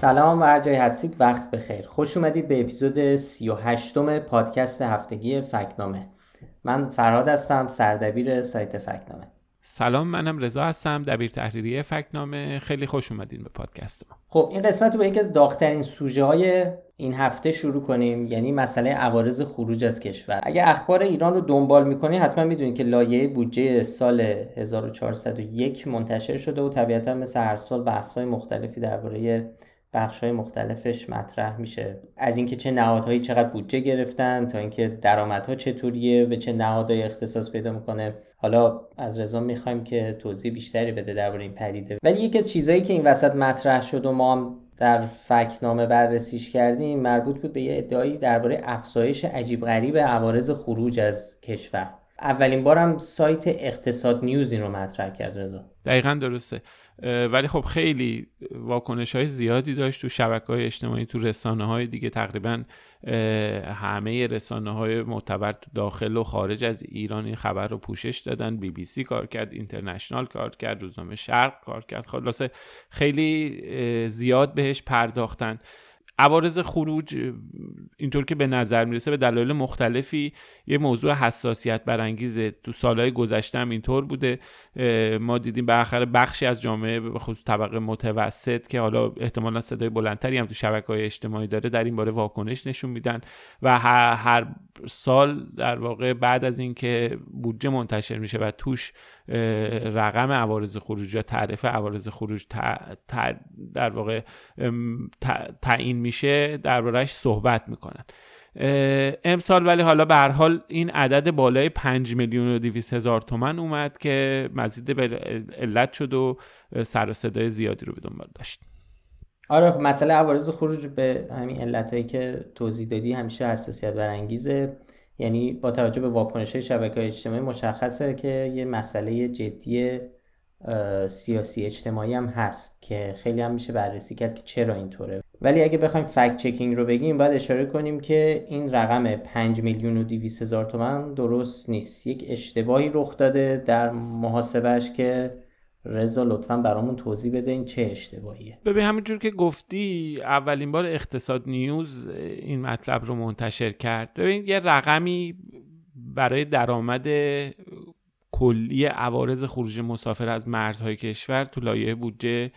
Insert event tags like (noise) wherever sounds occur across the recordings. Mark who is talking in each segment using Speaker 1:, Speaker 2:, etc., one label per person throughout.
Speaker 1: سلام و هر جای هستید وقت بخیر. خوش اومدید به اپیزود 38 م پادکست هفتگی فکنامه. من فرهاد هستم سردبیر سایت فکنامه.
Speaker 2: سلام منم رضا هستم دبیر تحریریه فکنامه. خیلی خوش اومدین به پادکست ما.
Speaker 1: خب این قسمت رو با یکی از داغترین سوژه های این هفته شروع کنیم یعنی مسئله عوارض خروج از کشور. اگه اخبار ایران رو دنبال می‌کنید حتما می‌دونید که لایه بودجه سال 1401 منتشر شده و طبیعتا مثل هر سال بحث‌های مختلفی درباره بخش های مختلفش مطرح میشه. از اینکه چه نهادهایی چقدر بودجه گرفتن تا اینکه درآمدها چطوریه به چه نهادهایی اختصاص پیدا می‌کنه. حالا از رضا می‌خوایم که توضیح بیشتری بده درباره این پدیده. ولی یکی از چیزهایی که این وسط مطرح شد و ما هم در فکنامه بررسیش کردیم مربوط بود به یه ادعایی درباره افزایش عجیب غریب عوارض خروج از کشور. اولین بارم سایت اقتصاد نیوز این رو مطرح کرد رضا.
Speaker 2: دقیقا درسته. ولی خب خیلی واکنش های زیادی داشت تو شبکه های اجتماعی تو رسانه های دیگه. تقریبا همه رسانه های معتبر تو داخل و خارج از ایران این خبر رو پوشش دادن. بی بی سی کار کرد اینترنشنال کار کرد روزنامه شرق کار کرد. خلاصه خیلی زیاد بهش پرداختن. عوارض خروج اینطور که به نظر می‌رسه به دلایل مختلفی یه موضوع حساسیت برانگیزه. تو سالهای گذشته هم اینطور بوده. ما دیدیم بالاخره بخشی از جامعه به خصوص طبقه متوسط که حالا احتمالا صدای بلندتری هم تو شبکه های اجتماعی داره در این باره واکنش نشون میدن و هر سال در واقع بعد از اینکه بودجه منتشر میشه و توش رقم عوارض خروج یا تعرفه عوارض خروج در واقع تعیین میشه دربارهش صحبت می‌کنن. امسال ولی حالا به حال این عدد بالای 5 میلیون و 200 هزار تومن اومد که مزید به علت شد و سر و صدای زیادی رو به دنبال داشت.
Speaker 1: آره خب مسئله عوارض خروج به همین علتهایی که توضیح دادی همیشه حساسیت برانگیزه. یعنی با توجه به واکنش شبکه اجتماعی مشخصه که یه مسئله جدی سیاسی اجتماعی هم هست که خیلی هم میشه بررسی کرد که چرا اینطوره. ولی اگه بخوایم فکت چکینگ رو بگیم باید اشاره کنیم که این رقم 5 میلیون و 200 هزار تومن درست نیست. یک اشتباهی رخ داده در محاسبش که رضا لطفا برامون توضیح بده این چه اشتباهیه.
Speaker 2: ببین همینجور که گفتی اولین بار اقتصاد نیوز این مطلب رو منتشر کرد. ببین یه رقمی برای درآمد کلی عوارض خروج مسافر از مرزهای کشور تو لایه بودجه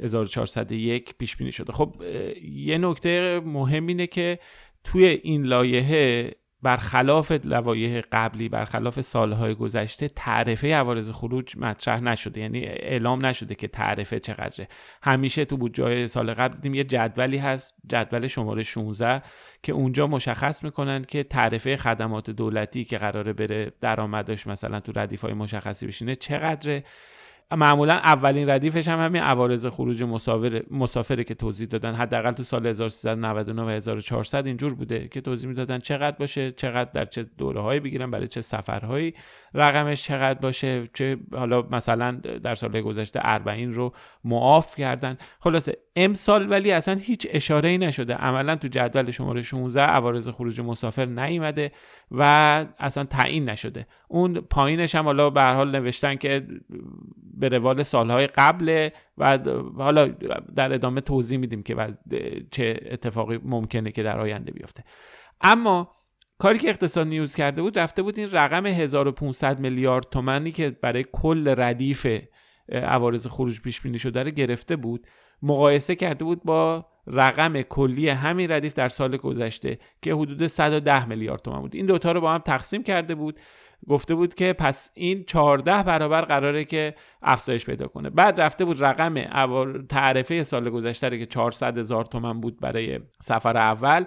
Speaker 2: 1401 پیش بینی شده. خب یه نکته مهم اینه که توی این لایحه برخلاف لوایح قبلی برخلاف سالهای گذشته تعرفه عوارض خروج مطرح نشده. یعنی اعلام نشده که تعرفه چقدره. همیشه تو بود جای سال قبل دیدیم یه جدولی هست جدول شماره 16 که اونجا مشخص می‌کنن که تعرفه خدمات دولتی که قراره بره درآمدش مثلا تو ردیف های مشخصی بشینه چقدره. معمولا اولین ردیفش هم همین عوارض خروج مسافر مسافره که توضیح دادن. حداقل تو سال 1399 و 1400 اینجور بوده که توضیح می‌دادن چقدر باشه چقدر در چه دوره هایی بگیرن برای چه سفرهایی رقمش چقدر باشه چه حالا مثلا در سال گذشته 40 رو معاف کردن. خلاصه امسال ولی اصلا هیچ اشاره ای نشده. عملا تو جدول شماره 16 عوارض خروج مسافر نیومده و اصلا تعیین نشده. اون پایینش هم حالا به حال نوشتن که به روال سالهای قبل و حالا در ادامه توضیح میدیم که چه اتفاقی ممکنه که در آینده بیفته. اما کاری که اقتصاد نیوز کرده بود رفته بود این رقم 1500 میلیارد تومنی که برای کل ردیف عوارض خروج پیش بینی شده رو گرفته بود. مقایسه کرده بود با رقم کلی همین ردیف در سال گذشته که حدود 110 میلیارد تومان بود. این دوتا رو با هم تقسیم کرده بود. گفته بود که پس این 14 برابر قراره که افزایش پیدا کنه. بعد رفته بود رقم تعرفه سال گذشته که 400 هزار تومن بود برای سفر اول.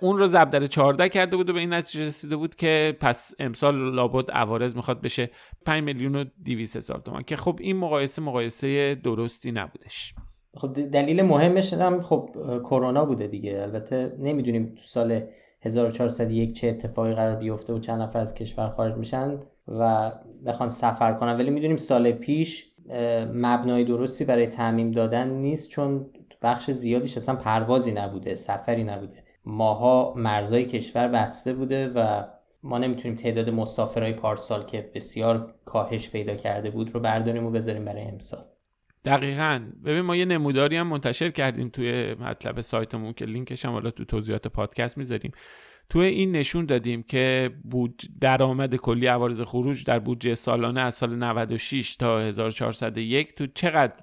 Speaker 2: اون رو ضرب در 14 کرده بود و به این نتیجه رسیده بود که پس امسال لابد عوارض می‌خواد بشه 5 میلیون و 200 هزار تومان که خب این مقایسه مقایسه درستی نبودش.
Speaker 1: خب دلیل مهمش هم خب کرونا بوده دیگه. البته نمی‌دونیم تو سال 1401 چه اتفاقی قرار بیفته و چند نفر از کشور خارج میشن و بخوان سفر کنن. ولی می‌دونیم سال پیش مبنای درستی برای تعمیم دادن نیست چون بخش زیادیش اصلا پروازی نبوده سفری نبوده. ماها مرزای کشور بسته بوده و ما نمی‌تونیم تعداد مسافرهای پارسال که بسیار کاهش پیدا کرده بود رو برداریم و بذاریم برای امسال.
Speaker 2: دقیقا. ببین ما یه نموداری هم منتشر کردیم توی مطلب سایتمون که لینکش هم حالا تو توضیحات پادکست می‌ذاریم. توی این نشون دادیم که بود درآمد کلی عوارض خروج در بودجه سالانه از سال 96 تا 1401 تو چقدر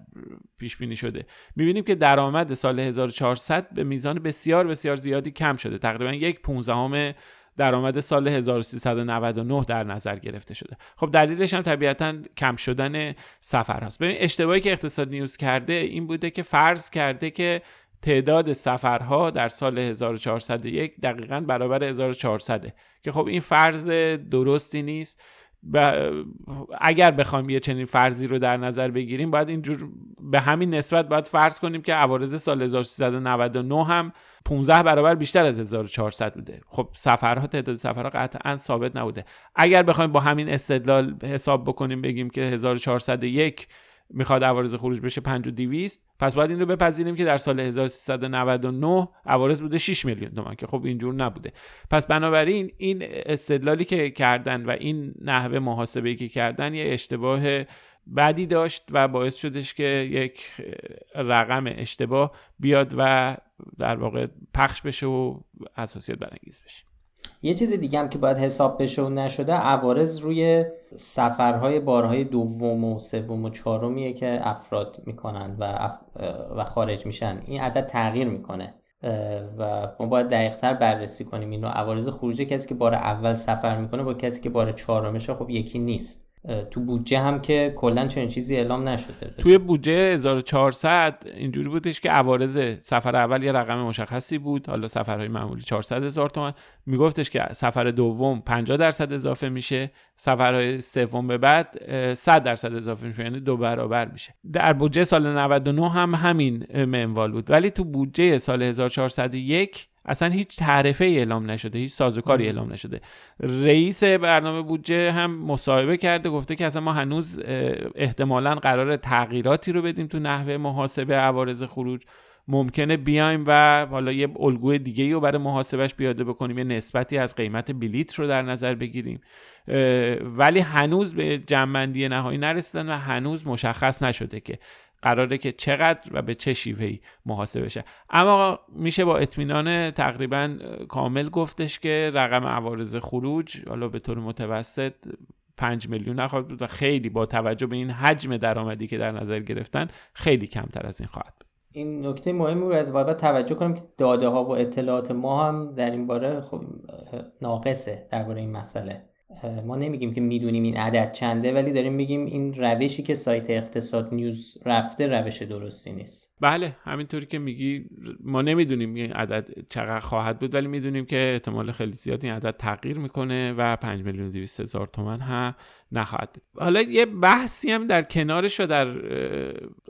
Speaker 2: پیش بینی شده؟ می‌بینیم که درآمد سال 1400 به میزان بسیار بسیار زیادی کم شده. تقریبا یک پونزدهم درآمد سال 1399 در نظر گرفته شده. خب دلیلش هم طبیعتا کم شدن سفر هست ببین اشتباهی که اقتصاد نیوز کرده این بوده که فرض کرده که تعداد سفرها در سال 1401 دقیقا برابر 1400 که خب این فرض درستی نیست. و اگر بخوایم یه چنین فرضی رو در نظر بگیریم باید اینجور به همین نسبت باید فرض کنیم که عوارض سال 1399 هم 15 برابر بیشتر از 1400 بوده. خب سفرها تعداد سفرها قطعا ثابت نبوده. اگر بخوایم با همین استدلال حساب بکنیم بگیم که 1401 می‌خواد عوارض خروج بشه 5 و 200 پس باید این رو بپذیریم که در سال 1399 عوارض بوده 6 میلیون تومان که خب اینجور نبوده. پس بنابراین این استدلالی که کردن و این نحوه محاسبه که کردن یه اشتباه بدی داشت و باعث شدش که یک رقم اشتباه بیاد و در واقع پخش بشه و اساسیت برانگیز بشه.
Speaker 1: یه چیز دیگه هم که باید حساب بشه و نشده عوارض روی سفرهای بارهای دوم و سوم و چهارمیه که افراد می‌کنن و, و خارج میشن. این عدد تغییر می‌کنه. و ما باید دقیقتر بررسی کنیم. اینو عوارض خروج کسی که بار اول سفر می‌کنه با کسی که بار چهارمش خب یکی نیست. تو بودجه هم که کلا چنین چیزی اعلام نشده.
Speaker 2: توی بودجه 1400 اینجوری بودش که عوارض سفر اول یه رقم مشخصی بود. حالا سفرهای معمولی 400 هزار تومان میگفتش که سفر دوم 50 درصد اضافه میشه. سفرهای سوم به بعد 100 درصد اضافه میشه. یعنی دو برابر میشه. در بودجه سال 99 هم همین منوال بود. ولی تو بودجه سال 1401 اصلا هیچ تعرفه ای اعلام نشده هیچ سازوکاری اعلام نشده. رئیس برنامه بودجه هم مصاحبه کرده گفته که اصلا ما هنوز احتمالا قرار تغییراتی رو بدیم تو نحوه محاسبه عوارض خروج. ممکنه بیایم و حالا یه الگوی دیگه رو برای محاسبش بیاده بکنیم یه نسبتی از قیمت بلیت رو در نظر بگیریم. ولی هنوز به جنبندی نهایی نرسیدن و هنوز مشخص نشده که قراره که چقدر و به چه شیوهی محاسبه بشه اما میشه با اطمینان تقریبا کامل گفتش که رقم عوارض خروج حالا به طور متوسط 5 میلیون نخواهد بود و خیلی با توجه به این حجم درآمدی که در نظر گرفتن خیلی کمتر از این خواهد بود.
Speaker 1: این نکته مهمی باید واقعا توجه کنیم که داده ها و اطلاعات ما هم در این باره خب ناقصه درباره این مسئله. ما نمیگیم که می‌دونیم این عدد چنده ولی داریم میگیم این روشی که سایت اقتصاد نیوز رفته روش درستی نیست.
Speaker 2: بله همینطوری که میگی ما نمی‌دونیم این عدد چقدر خواهد بود ولی می‌دونیم که احتمال خیلی زیاد این عدد تغییر می‌کنه و 5 میلیون و 200 هزار تومن هم نخواهد حالا یه بحثی هم در کنارش و در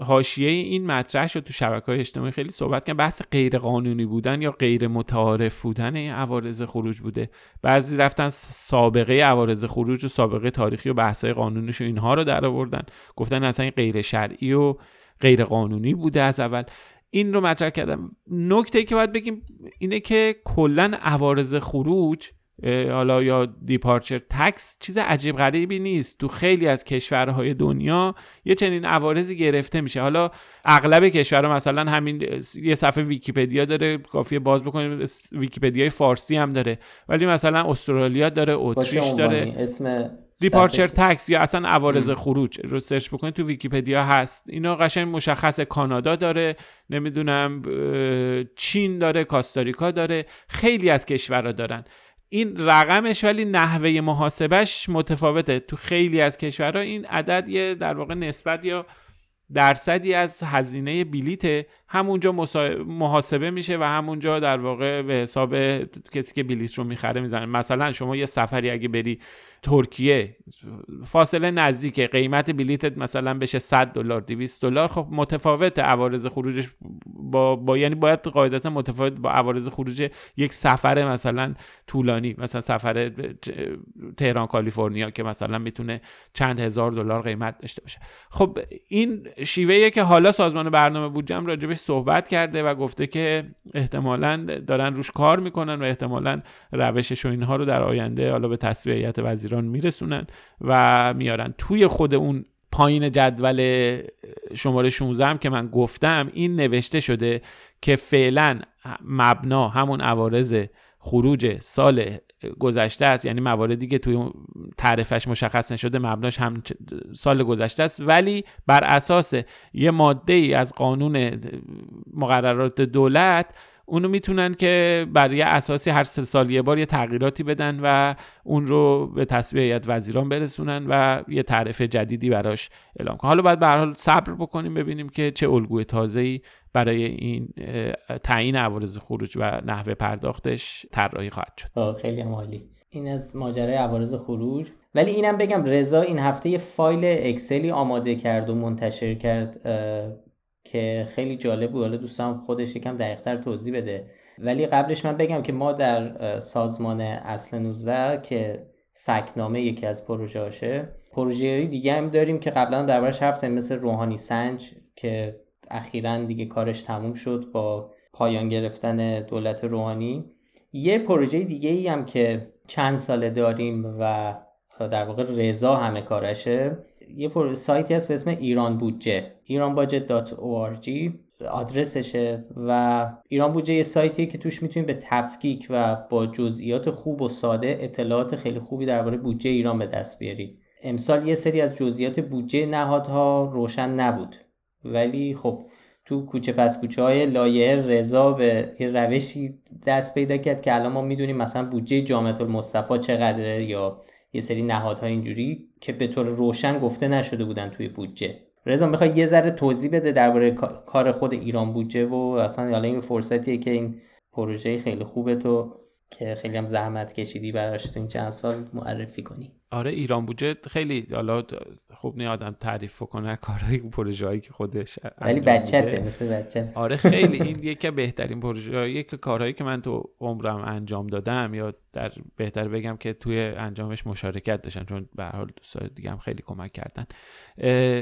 Speaker 2: حاشیه این مطرح شد تو شبکه های اجتماعی خیلی صحبت کردن. بحث غیر قانونی بودن یا غیر متعارف بودن این عوارض خروج بوده. بعضی رفتن سابقه عوارض خروج و سابقه تاریخی و بحث های قانونیش و اینها رو در آوردن گفتن اصلا این غیر شرعی و غیر قانونی بوده از اول. این رو مطرح کردم. نکته ای که باید بگیم اینه که کلا عوارض خروج حالا یا departure tax چیز عجیب غریبی نیست. تو خیلی از کشورهای دنیا یه چنین عوارضی گرفته میشه. حالا اغلب کشورها مثلا همین یه صفحه ویکیپدیا داره کافیه باز بکنیم ویکیپدیای فارسی هم داره. ولی مثلا استرالیا داره اتریش داره.
Speaker 1: اسم
Speaker 2: departure tax یا اصلا عوارض خروج رو search بکنید تو ویکیپدیا هست. اینا قشنگ مشخص کانادا داره نمی‌دونم چین داره کاستاریکا داره خیلی از کشورها دارن. این رقمش ولی نحوه محاسبش متفاوته. تو خیلی از کشورها این عدد یه در واقع نسبت یا درصدی از هزینه بلیت همونجا محاسبه میشه و همونجا در واقع به حساب کسی که بلیت رو می‌خره می‌زنه. مثلا شما یه سفری اگه بری ترکیه فاصله نزدیک قیمت بلیتت مثلا بشه 100 دلار 200 دلار. خب متفاوت عوارض خروجش با, با یعنی باید قاعدتا متفاوت با عوارض خروج یک سفر مثلا طولانی مثلا سفر تهران کالیفرنیا که مثلا می‌تونه چند هزار دلار قیمت داشته باشه. خب این شیوهیه که حالا سازمان برنامه بودجه راجبش صحبت کرده و گفته که احتمالا دارن روش کار می‌کنن و احتمالا روشش و اینها رو در آینده حالا به تصویه هیئت وزیران میرسونن و میارن. توی خود اون پایین جدول شماره 16 هم که من گفتم این نوشته شده که فعلا مبنا همون عوارض خروج سال گذشته است. یعنی مواردی که توی تعریفش مشخص نشده مبناش هم سال گذشته است. ولی بر اساس یه ماده ای از قانون مقررات دولت اونو می‌تونن که برای اساسی هر سه سال یه بار یه تغییراتی بدن و اون رو به تصویه هیئت وزیران برسونن و یه تعریف جدیدی براش اعلام کنن. حالا باید به حال صبر بکنیم ببینیم که چه الگوی تازه‌ای برای این تعیین عوارض خروج و نحوه پرداختش طراحی خواهد شد.
Speaker 1: خیلی عالی. این از ماجرای عوارض خروج. ولی اینم بگم رضا این هفته یه فایل اکسلی آماده کرد و منتشر کرد که خیلی جالب بود. حالا دوستم خودش یکم دقیقتر توضیح بده. ولی قبلش من بگم که ما در سازمان اصل 19 که فکنامه یکی از پروژه هاشه پروژه دیگه هم داریم که قبلا دربارش حرف زدیم مثل روحانی سنج که اخیرا دیگه کارش تموم شد با پایان گرفتن دولت روحانی. یه پروژه دیگه ای هم که چند ساله داریم و در واقع رضا همه کارشه. یه پر... سایتی هست به اسم ایران بودجه ایرانباجت.org آدرسشه و ایران بودجه یه سایتیه که توش می‌تونید به تفکیک و با جزئیات خوب و ساده اطلاعات خیلی خوبی درباره بودجه ایران به دست بیارید امسال یه سری از جزئیات بودجه نهادها روشن نبود. ولی خب تو کوچه پس کوچه های لایه رضا به یه روشی دست پیدا کرد که الان ما می‌دونیم مثلا بودجه جامعه المصطفى چقدره یا یه سری نهادها اینجوری که به طور روشن گفته نشده بودن توی بودجه. رضا می‌خوای یه ذره توضیح بده درباره کار خود ایران بودجه و اصلا حالا این فرصتیه که این پروژه خیلی خوبه تو که خیلی هم زحمت کشیدی براش تو این چند سال معرفی کنی.
Speaker 2: آره ایران بودجه خیلی حالا خوب نی آدم تعریف کنه کارهای پروژه هایی که خودش
Speaker 1: ولی بچته مثل بچه
Speaker 2: آره خیلی. (laughs) این یکی بهترین پروژه هایی که کارهایی که من تو عمرم انجام دادم یا در بهتر بگم که توی انجامش مشارکت داشتم چون به هر حال دوستان دیگه هم خیلی کمک کردن.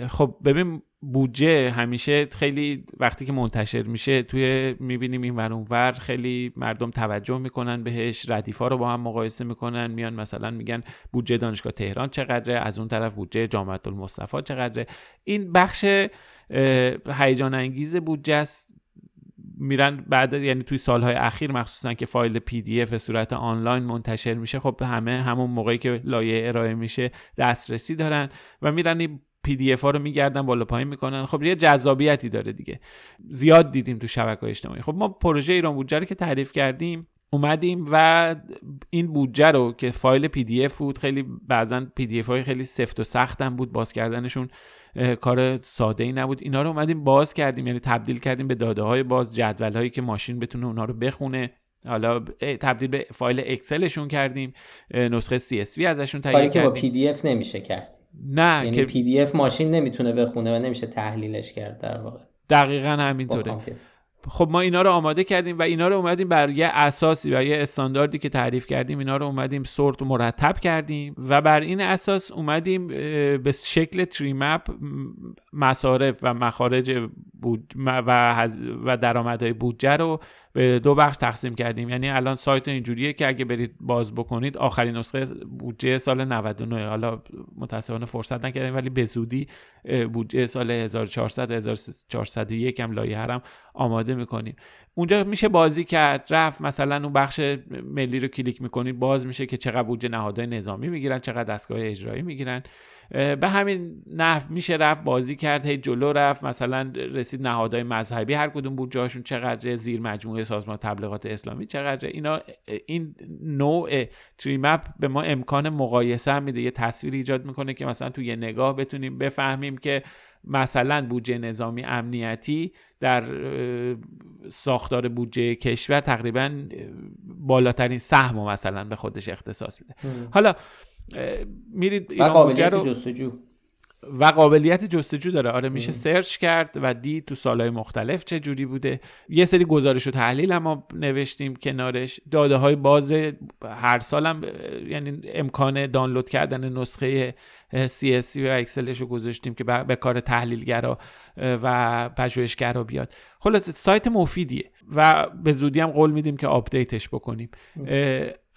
Speaker 2: خب ببین بودجه همیشه خیلی وقتی که منتشر میشه توی می‌بینیم این ور ور خیلی مردم توجه می‌کنن بهش ردیفا رو با هم مقایسه می‌کنن میان مثلا میگن بودجه دانشگاه تهران چقدره از اون طرف بودجه جامعه المصطفى چقدره. این بخش هیجان انگیز بودجه است. میرن بعد یعنی توی سالهای اخیر مخصوصا که فایل پی دی اف صورت آنلاین منتشر میشه خب همه همون موقعی که لایحه ارائه میشه دسترسی دارن و میرن پی دی اف ها رو میگردن بالا پایین می‌کنن. خب یه جذابیتی داره دیگه. زیاد دیدیم تو شبکه اجتماعی. خب ما پروژه ایران بودجه رو که تعریف کردیم اومدیم و این بودجه رو که فایل PDF بود خیلی بعضا PDF های خیلی سفت و سختم بود باز کردنشون کار ساده ای نبود. اینا رو اومدیم باز کردیم یعنی تبدیل کردیم به داده های باز جدول هایی که ماشین بتونه اونا رو بخونه. حالا تبدیل به فایل اکسلشون کردیم نسخه CSV ازشون تهیه کردیم
Speaker 1: که با PDF نمیشه کرد.
Speaker 2: نه
Speaker 1: یعنی که PDF ماشین نمی‌تونه بخونه و نمیشه تحلیلش کرد در واقع.
Speaker 2: دقیقا همینطوره. خب ما اینا رو آماده کردیم و اینا رو اومدیم بر یه اساسی و یه استانداردی که تعریف کردیم اینا رو اومدیم سورت و مرتب کردیم و بر این اساس اومدیم به شکل تری مپ مصارف و مخارج بود و و درآمدهای بودجه رو به دو بخش تقسیم کردیم. یعنی الان سایت اینجوریه که اگه برید باز بکنید آخرین نسخه بودجه سال 99 حالا متاسفانه فرصت نکردیم ولی به زودی بودجه سال 1400 1401 هم لایه هم آماده می‌کنیم. اونجا میشه بازی کرد رفت مثلا اون بخش ملی رو کلیک می‌کنید باز میشه که چقدر بودجه نهادهای نظامی می‌گیرن چقدر دستگاه اجرایی می‌گیرن. به همین نحو میشه رفت بازی کرد هی جلو رفت مثلا رسید نهادهای مذهبی هر کدوم بود جاشون چقدر زیر مجموعه سازمان تبلیغات اسلامی چقدر. اینا این نوع تری مپ به ما امکان مقایسه میده. یه تصویر ایجاد می‌کنه که مثلا تو یه نگاه بتونیم بفهمیم که مثلا بودجه نظامی امنیتی در ساختار بودجه کشور تقریبا بالاترین سهم مثلا به خودش اختصاص میده. حالا میرید
Speaker 1: ایران قابلیت رو جستجو.
Speaker 2: و قابلیت جستجو داره. آره میشه سرچ کرد و دید تو سالهای مختلف چه جوری بوده. یه سری گزارش و تحلیل هم ما نوشتیم کنارش. داده های باز هر سالم یعنی امکان دانلود کردن نسخه CSV و اکسلش رو گذاشتیم که به کار تحلیلگرا و پژوهشگرا بیاد. خلاصه سایت مفیدیه و به زودی هم قول میدیم که update ش بکنیم.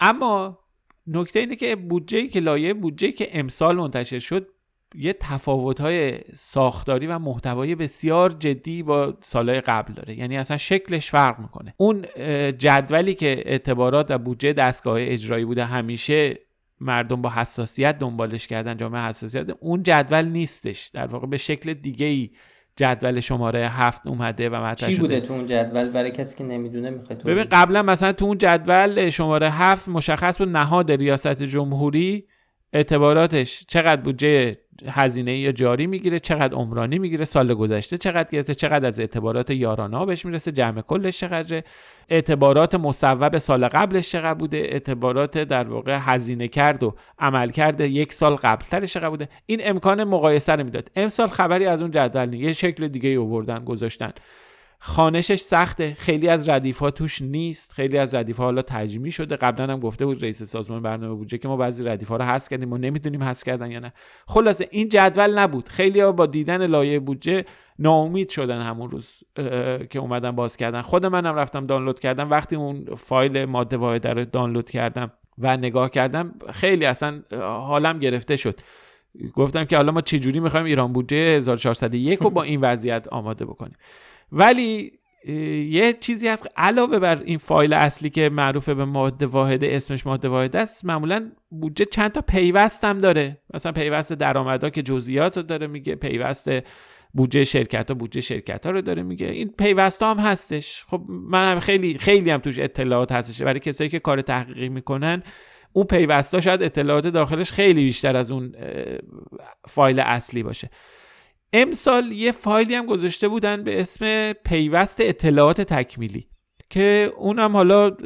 Speaker 2: اما نکته اینه که بودجه که لایحه بودجه که امسال منتشر شد یه تفاوت‌های ساختاری و محتوایی بسیار جدی با سالهای قبل داره. یعنی اصلا شکلش فرق می‌کنه. اون جدولی که اعتبارات و بودجه دستگاه اجرایی بوده همیشه مردم با حساسیت دنبالش کردن جامعه حساسیت. اون جدول نیستش. در واقع به شکل دیگه ای جدول شماره هفت اومده و مطرح
Speaker 1: چی بوده تو اون جدول؟ برای کسی که نمی‌دونه می‌خواد
Speaker 2: ببین قبلا مثلا تو اون جدول شماره هفت مشخص بود نهاد ریاست جمهوری اعتباراتش چقدر بودجه هزینه یا جاری می‌گیره چقدر عمرانی می‌گیره سال گذشته چقدر گرفته چقدر از اعتبارات یارانه بهش می‌رسه جمع کلش چقدره اعتبارات مصوب سال قبلش چقدر بوده اعتبارات در واقع هزینه کرد و عمل کرده یک سال قبلترش چقدر بوده. این امکان مقایسه رو می‌داد. امسال خبری از اون جدول یه شکل دیگه ای آوردن گذاشتن. خانشش سخته. خیلی از ردیف ها توش نیست. خیلی از ردیف ها حالا تجمی شده. قبلا هم گفته بود رئیس سازمان برنامه بودجه که ما بعضی ردیف ها رو حذف کردیم. ما نمی‌دونیم حذف کردن یا نه. خلاصه این جدول نبود. خیلی ها با دیدن لایه بودجه ناامید شدن همون روز که اومدن باز کردن. خود منم رفتم دانلود کردم. وقتی اون فایل ماده واحد رو دانلود کردم و نگاه کردم خیلی اصلا حالم گرفته شد. گفتم که حالا ما چجوری می‌خوایم ایران بودجه 1401 رو با این وضعیت آماده بکنیم. ولی یه چیزی هست علاوه بر این فایل اصلی که معروف به ماده واحده اسمش ماده واحده است معمولا بودجه چند تا پیوست هم داره. مثلا پیوست درآمدها که جزئیات رو داره میگه پیوست بودجه شرکت ها بودجه شرکت ها رو داره میگه. این پیوست هم هستش. خب من هم خیلی خیلی هم توش اطلاعات هستش. برای کسایی که کار تحقیقی می‌کنن اون پیوستا شاید اطلاعات داخلش خیلی بیشتر از اون فایل اصلی باشه. امسال یه فایلی هم گذاشته بودن به اسم پیوست اطلاعات تکمیلی که اونم حالا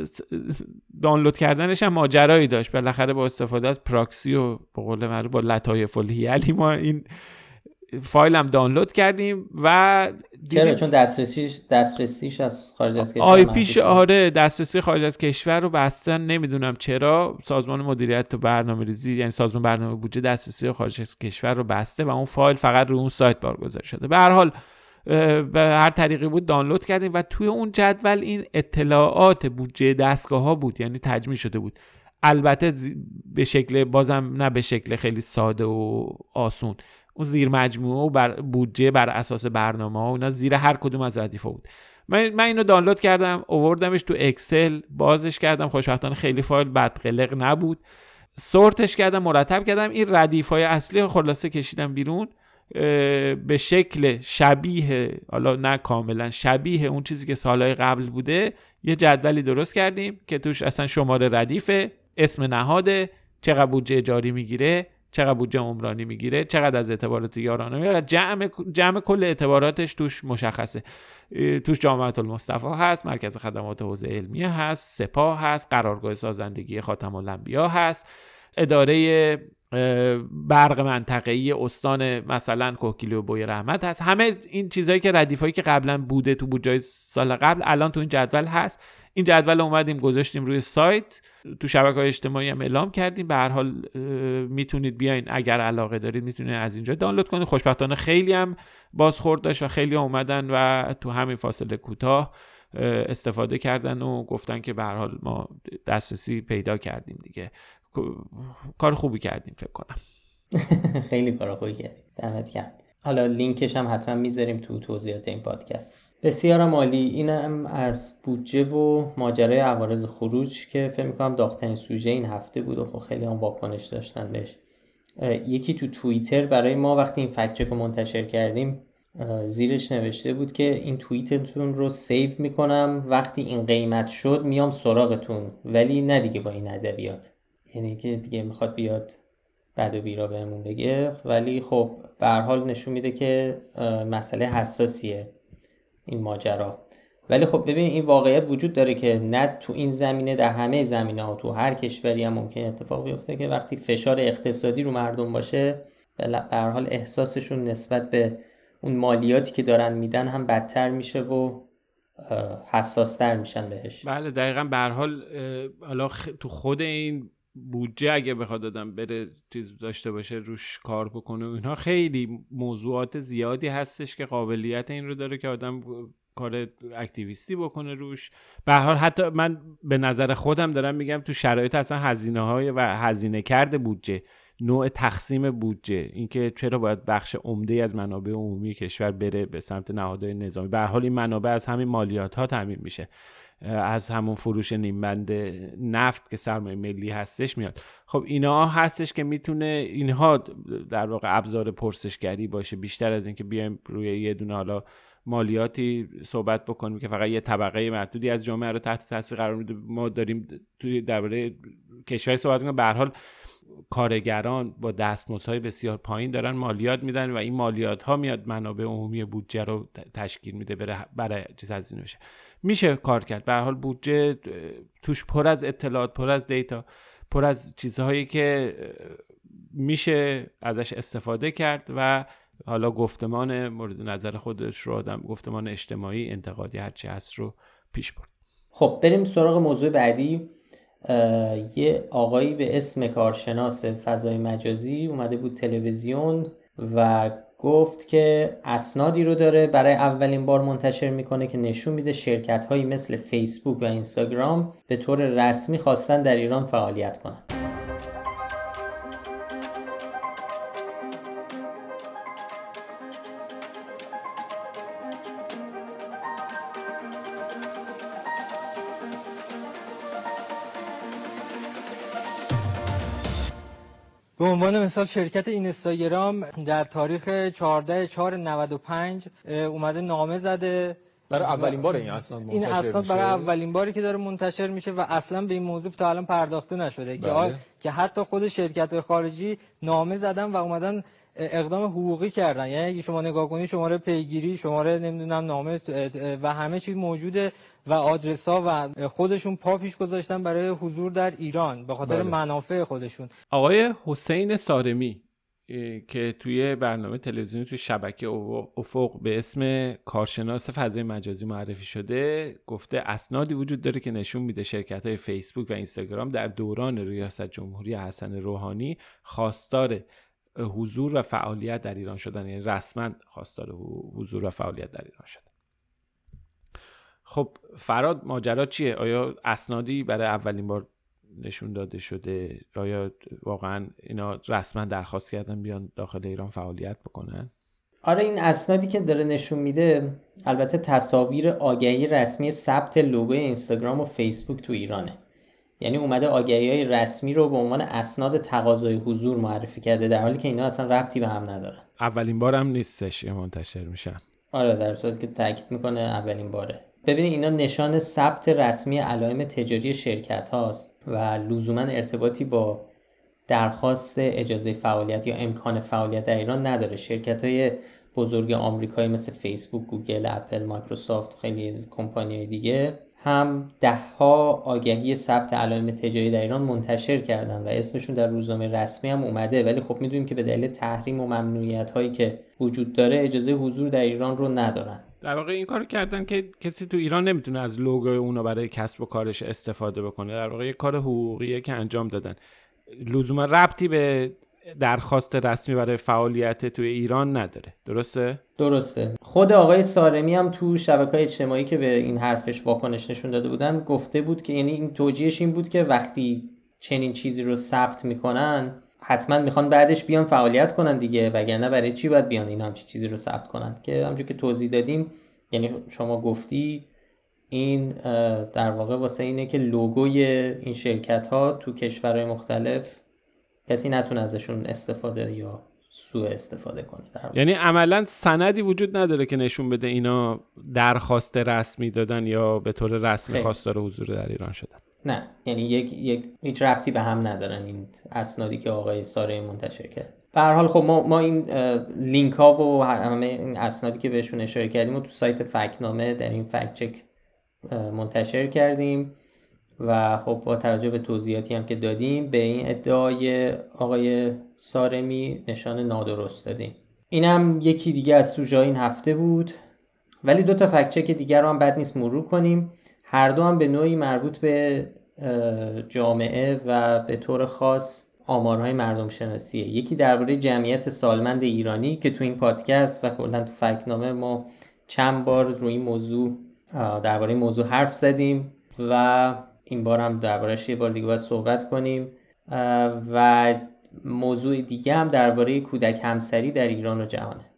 Speaker 2: دانلود کردنش هم ماجرایی داشت. بالاخره با استفاده از پراکسی و به قول با لطایف الهیلی ما این فایل هم دانلود کردیم و
Speaker 1: چرا؟ چون دسترسیش دسترسیش از خارج از کشور
Speaker 2: آی پیش آره دسترسی خارج از کشور رو بستن نمی‌دونم چرا. سازمان مدیریت و برنامه ریزی یعنی سازمان برنامه بودجه دسترسی خارج از کشور رو بسته و اون فایل فقط رو اون سایت بارگذاری شده. به هر حال به هر طریقی بود دانلود کردیم و توی اون جدول این اطلاعات بودجه دستگاه ها بود یعنی تجمیع شده بود. البته به شکل بازم نه به شکل خیلی ساده و آسون. اون زیر مجموعه و بر بودجه بر اساس برنامه ها اونا زیر هر کدوم از ردیف بود. من, من اینو دانلود کردم اووردمش تو اکسل بازش کردم خوشبختانه خیلی فایل بدقلق نبود. سورتش کردم مرتب کردم این ردیف های اصلی خلاصه کشیدم بیرون به شکل شبیه حالا نه کاملا شبیه اون چیزی که سالهای قبل بوده یه جدولی درست کردیم که توش اصلا شماره ردیفه اسم نهاده چقدر بودجه جاری می‌گیره. چقدر بودجه عمرانی می‌گیره چقدر از اعتبارات یارانه می‌گیره جمع جمع کل اعتباراتش توش مشخصه. توش جامعه المصطفى هست مرکز خدمات حوزه علمیه هست سپاه هست قرارگاه سازندگی خاتم الانبیا هست. اداره برق منطقه‌ای استان مثلا کوکیلی و بوی رحمت هست. همه این چیزهایی که ردیفایی که قبلا بوده تو بودجه سال قبل الان تو این جدول هست. این جدول اومدیم گذاشتیم روی سایت. تو شبکه های اجتماعی هم اعلام کردیم. به هر حال می‌تونید بیاین اگر علاقه دارید می‌تونید از اینجا دانلود کنید. خوشبختانه خیلی هم بازخورد داشت و خیلی اومدن و تو همین فاصله کوتاه استفاده کردن و گفتن که به حال ما دسترسی پیدا کردیم دیگه. کار خوبی کردیم فکر کنم. (laughs)
Speaker 1: خیلی کار خوبی کردیم دمت گرم. حالا لینکش هم حتما می‌ذاریم تو توضیحات این پادکست. بسیار عالی. اینم از بودجه و ماجرای عوارض خروج که فکر می‌کنم داغترین سوژه این هفته بود و خب خیلی هم واکنش داشتن بهش. یکی تو توییتر برای ما وقتی این فکچک رو منتشر کردیم زیرش نوشته بود که این توییتتون رو سیو می‌کنم. وقتی این قیمت شد میام سراغتون. ولی نه دیگه با این ادبیات. یعنی که دیگه می‌خواد بیاد بد و بیرا بهمون بگه. ولی خب به حال نشون میده که مسئله حساسیه این ماجرا. ولی خب ببین این واقعیت وجود داره که نه تو این زمینه در همه زمینه ها تو هر کشوری هم ممکن اتفاق بیفته که وقتی فشار اقتصادی رو مردم باشه به حال احساسشون نسبت به اون مالیاتی که دارن میدن هم بدتر میشه و حساستر میشن بهش.
Speaker 2: بله دقیقا به حال حالا تو خود این بودجه اگه بخواد دادم بره چیز داشته باشه روش کار بکنه اینها خیلی موضوعات زیادی هستش که قابلیت این رو داره که آدم کار اکتیویستی بکنه روش. به حال حتی من به نظر خودم دارم میگم تو شرایط اصلا هزینه های و هزینه کرده بودجه نوع تقسیم بودجه اینکه چرا باید بخش عمده از منابع عمومی کشور بره به سمت نهادهای نظامی. به حال این منابع از همین مالیات ها تامین میشه. از همون فروش نیمبند نفت که سرمایه ملی هستش میاد. خب اینا هستش که می‌تونه اینها در واقع ابزار پرسشگری باشه. بیشتر از اینکه بیایم روی یه دونه حالا مالیاتی صحبت بکنیم که فقط یه طبقه محدودی از جامعه رو تحت تاثیر قرار میده. ما داریم توی درباره کشوری صحبت می‌کنیم. به حال کارگران با دستمزدهای بسیار پایین دارن مالیات میدن و این مالیات ها میاد منابع عمومی بودجه رو تشکیل میده برای چیز از این میشه کار کرد. به حال بودجه توش پر از اطلاعات پر از دیتا پر از چیزهایی که میشه ازش استفاده کرد و حالا گفتمان مورد نظر خودش رو آدم گفتمان اجتماعی انتقادی هرچی هست رو پیش برد.
Speaker 1: خب بریم سراغ موضوع بعدی. یه آقایی به اسم کارشناس فضای مجازی اومده بود تلویزیون و گفت که اسنادی رو داره برای اولین بار منتشر می‌کنه که نشون میده شرکت هایی مثل فیسبوک و اینستاگرام به طور رسمی خواستن در ایران فعالیت کنند.
Speaker 3: مثال شرکت اینستاگرام در تاریخ 14 4 95 اومده نامه زده.
Speaker 4: برای اولین بار این اسناد منتشر
Speaker 3: این اسناد برای اولین باری که داره منتشر میشه و اصلا به این موضوع تا الان پرداخته نشده. بله. که حتی خود شرکت خارجی نامه زدن و اومدن اقدام حقوقی کردن یعنی اگه شما نگاه کنید شماره پیگیری شماره نمی‌دونم نامه و همه چیز موجوده و آدرس ها و خودشون پا پیش گذاشتن برای حضور در ایران به خاطر بله. منافع خودشون
Speaker 2: آقای حسین سارمی که توی برنامه تلویزیونی توی شبکه افق به اسم کارشناس فضای مجازی معرفی شده گفته اسنادی وجود داره که نشون میده شرکت های فیسبوک و اینستاگرام در دوران ریاست جمهوری حسن روحانی خواستار حضور و فعالیت در ایران شدن. یعنی رسما خواستار حضور و فعالیت در ایران شدن خب فراد ماجرا چیه؟ آیا اسنادی برای اولین بار نشون داده شده؟ آیا واقعا اینا رسما درخواست کردن بیان داخل ایران فعالیت بکنن؟
Speaker 1: آره این اسنادی که داره نشون میده البته تصاویر آگهی رسمی ثبت لوگو اینستاگرام و فیسبوک تو ایرانه. یعنی اومده آگهی های رسمی رو به عنوان اسناد تقاضای حضور معرفی کرده در حالی که اینا اصلا ربطی به هم ندارن.
Speaker 2: اولین بارم نیستش منتشر میشن.
Speaker 1: آره در صورتی که تاکید می‌کنه اولین باره. ببینید اینا نشان ثبت رسمی علائم تجاری شرکت هاست و لزوما ارتباطی با درخواست اجازه فعالیت یا امکان فعالیت در ایران نداره. شرکت های بزرگ آمریکایی مثل فیسبوک، گوگل، اپل، مایکروسافت خیلی از کمپانی دیگه هم دهها آگهی ثبت علائم تجاری در ایران منتشر کردن و اسمشون در روزنامه رسمی هم اومده. ولی خب می‌دونیم که به دلیل تحریم و ممنوعیت هایی که وجود داره اجازه حضور در ایران رو ندارن.
Speaker 2: در واقع این کارو کردن که کسی تو ایران نمی‌تونه از لوگوی اونا برای کسب و کارش استفاده بکنه. در واقع یه کار حقوقیه که انجام دادن. لزوما ربطی به درخواست رسمی برای فعالیت توی ایران نداره. درسته؟
Speaker 1: درسته. خود آقای سارمی هم تو شبکه اجتماعی که به این حرفش واکنش نشون داده بودن گفته بود که یعنی این توجیهش این بود که وقتی چنین چیزی رو ثبت می‌کنن حتما می‌خوان بعدش بیان فعالیت کنن دیگه وگرنه برای چی باید بیان این همچی چیزی رو ثبت کنن؟ که همونجور که توضیح دادیم یعنی شما گفتی این در واقع واسه اینه که لوگوی این شرکت ها تو کشورهای مختلف کسی نتونه ازشون استفاده یا سوء استفاده کنه
Speaker 2: یعنی عملا سندی وجود نداره که نشون بده اینا درخواست رسمی دادن یا به طور رسمی خواستار حضور در ایران شدن.
Speaker 1: نه یعنی یک یک هیچ ربطی به هم ندارن این اسنادی که آقای ساره منتشر کرد. به هر حال خب ما, ما این لینک ها و همه این اسنادی که بهشون اشاره کردیم و تو سایت فکنامه در این فکت چک منتشر کردیم. و خب با توجه به توضیحاتی هم که دادیم به این ادعای آقای سارمی نشان نادرست دادیم. اینم یکی دیگه از سوژه این هفته بود. ولی دو تا فکچک دیگر رو هم بد نیست مرور کنیم. هر دو هم به نوعی مربوط به جامعه و به طور خاص آمارهای مردم شناسیه. یکی درباره جمعیت سالمند ایرانی که تو این پادکست و کلا تو فکنامه ما چند بار روی این موضوع درباره موضوع حرف زدیم و این بار هم دربارهش یه بار دیگه باید صحبت کنیم. و موضوع دیگه هم درباره کودک همسری در ایران و جهانه.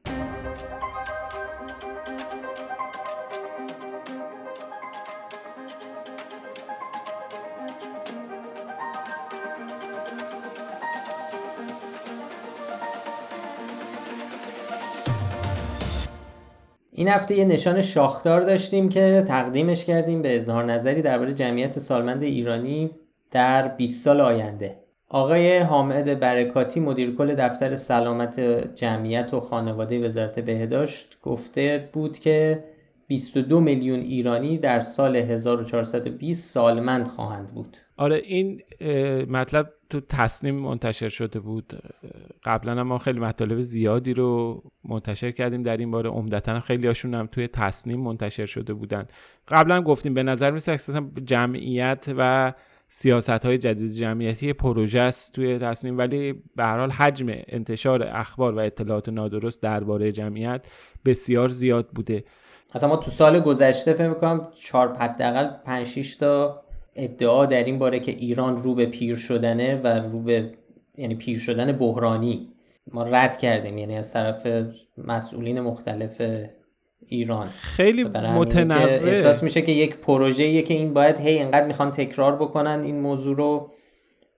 Speaker 1: این هفته یه نشان شاخدار داشتیم که تقدیمش کردیم به اظهار نظری درباره جمعیت سالمند ایرانی در 20 سال آینده. آقای حامد برکاتی مدیر کل دفتر سلامت جمعیت و خانواده وزارت بهداشت گفته بود که 22 میلیون ایرانی در سال 1420 سالمند خواهند بود.
Speaker 2: آره این مطلب تو تصنیم منتشر شده بود. قبلا ما خیلی مطالب زیادی رو منتشر کردیم در این باره. عمدتا خیلی هاشون هم توی تصنیم منتشر شده بودن. قبلا گفتیم به نظر میسه جمعیت و سیاست های جدید جمعیتی پروژه است توی تصمیم ولی به هر حال حجم انتشار اخبار و اطلاعات نادرست درباره جمعیت بسیار زیاد بوده.
Speaker 1: اصلا ما تو سال گذشته فکر می‌کنم چهار حداقل 5 6 تا ادعا در این باره که ایران رو به پیر شدنه و رو به یعنی پیر شدن بحرانی. ما رد کردیم یعنی از طرف مسئولین مختلف ایران.
Speaker 2: خیلی متنوع.
Speaker 1: احساس میشه که یک پروژه که این باید هی انقدر می‌خوان تکرار بکنن این موضوع رو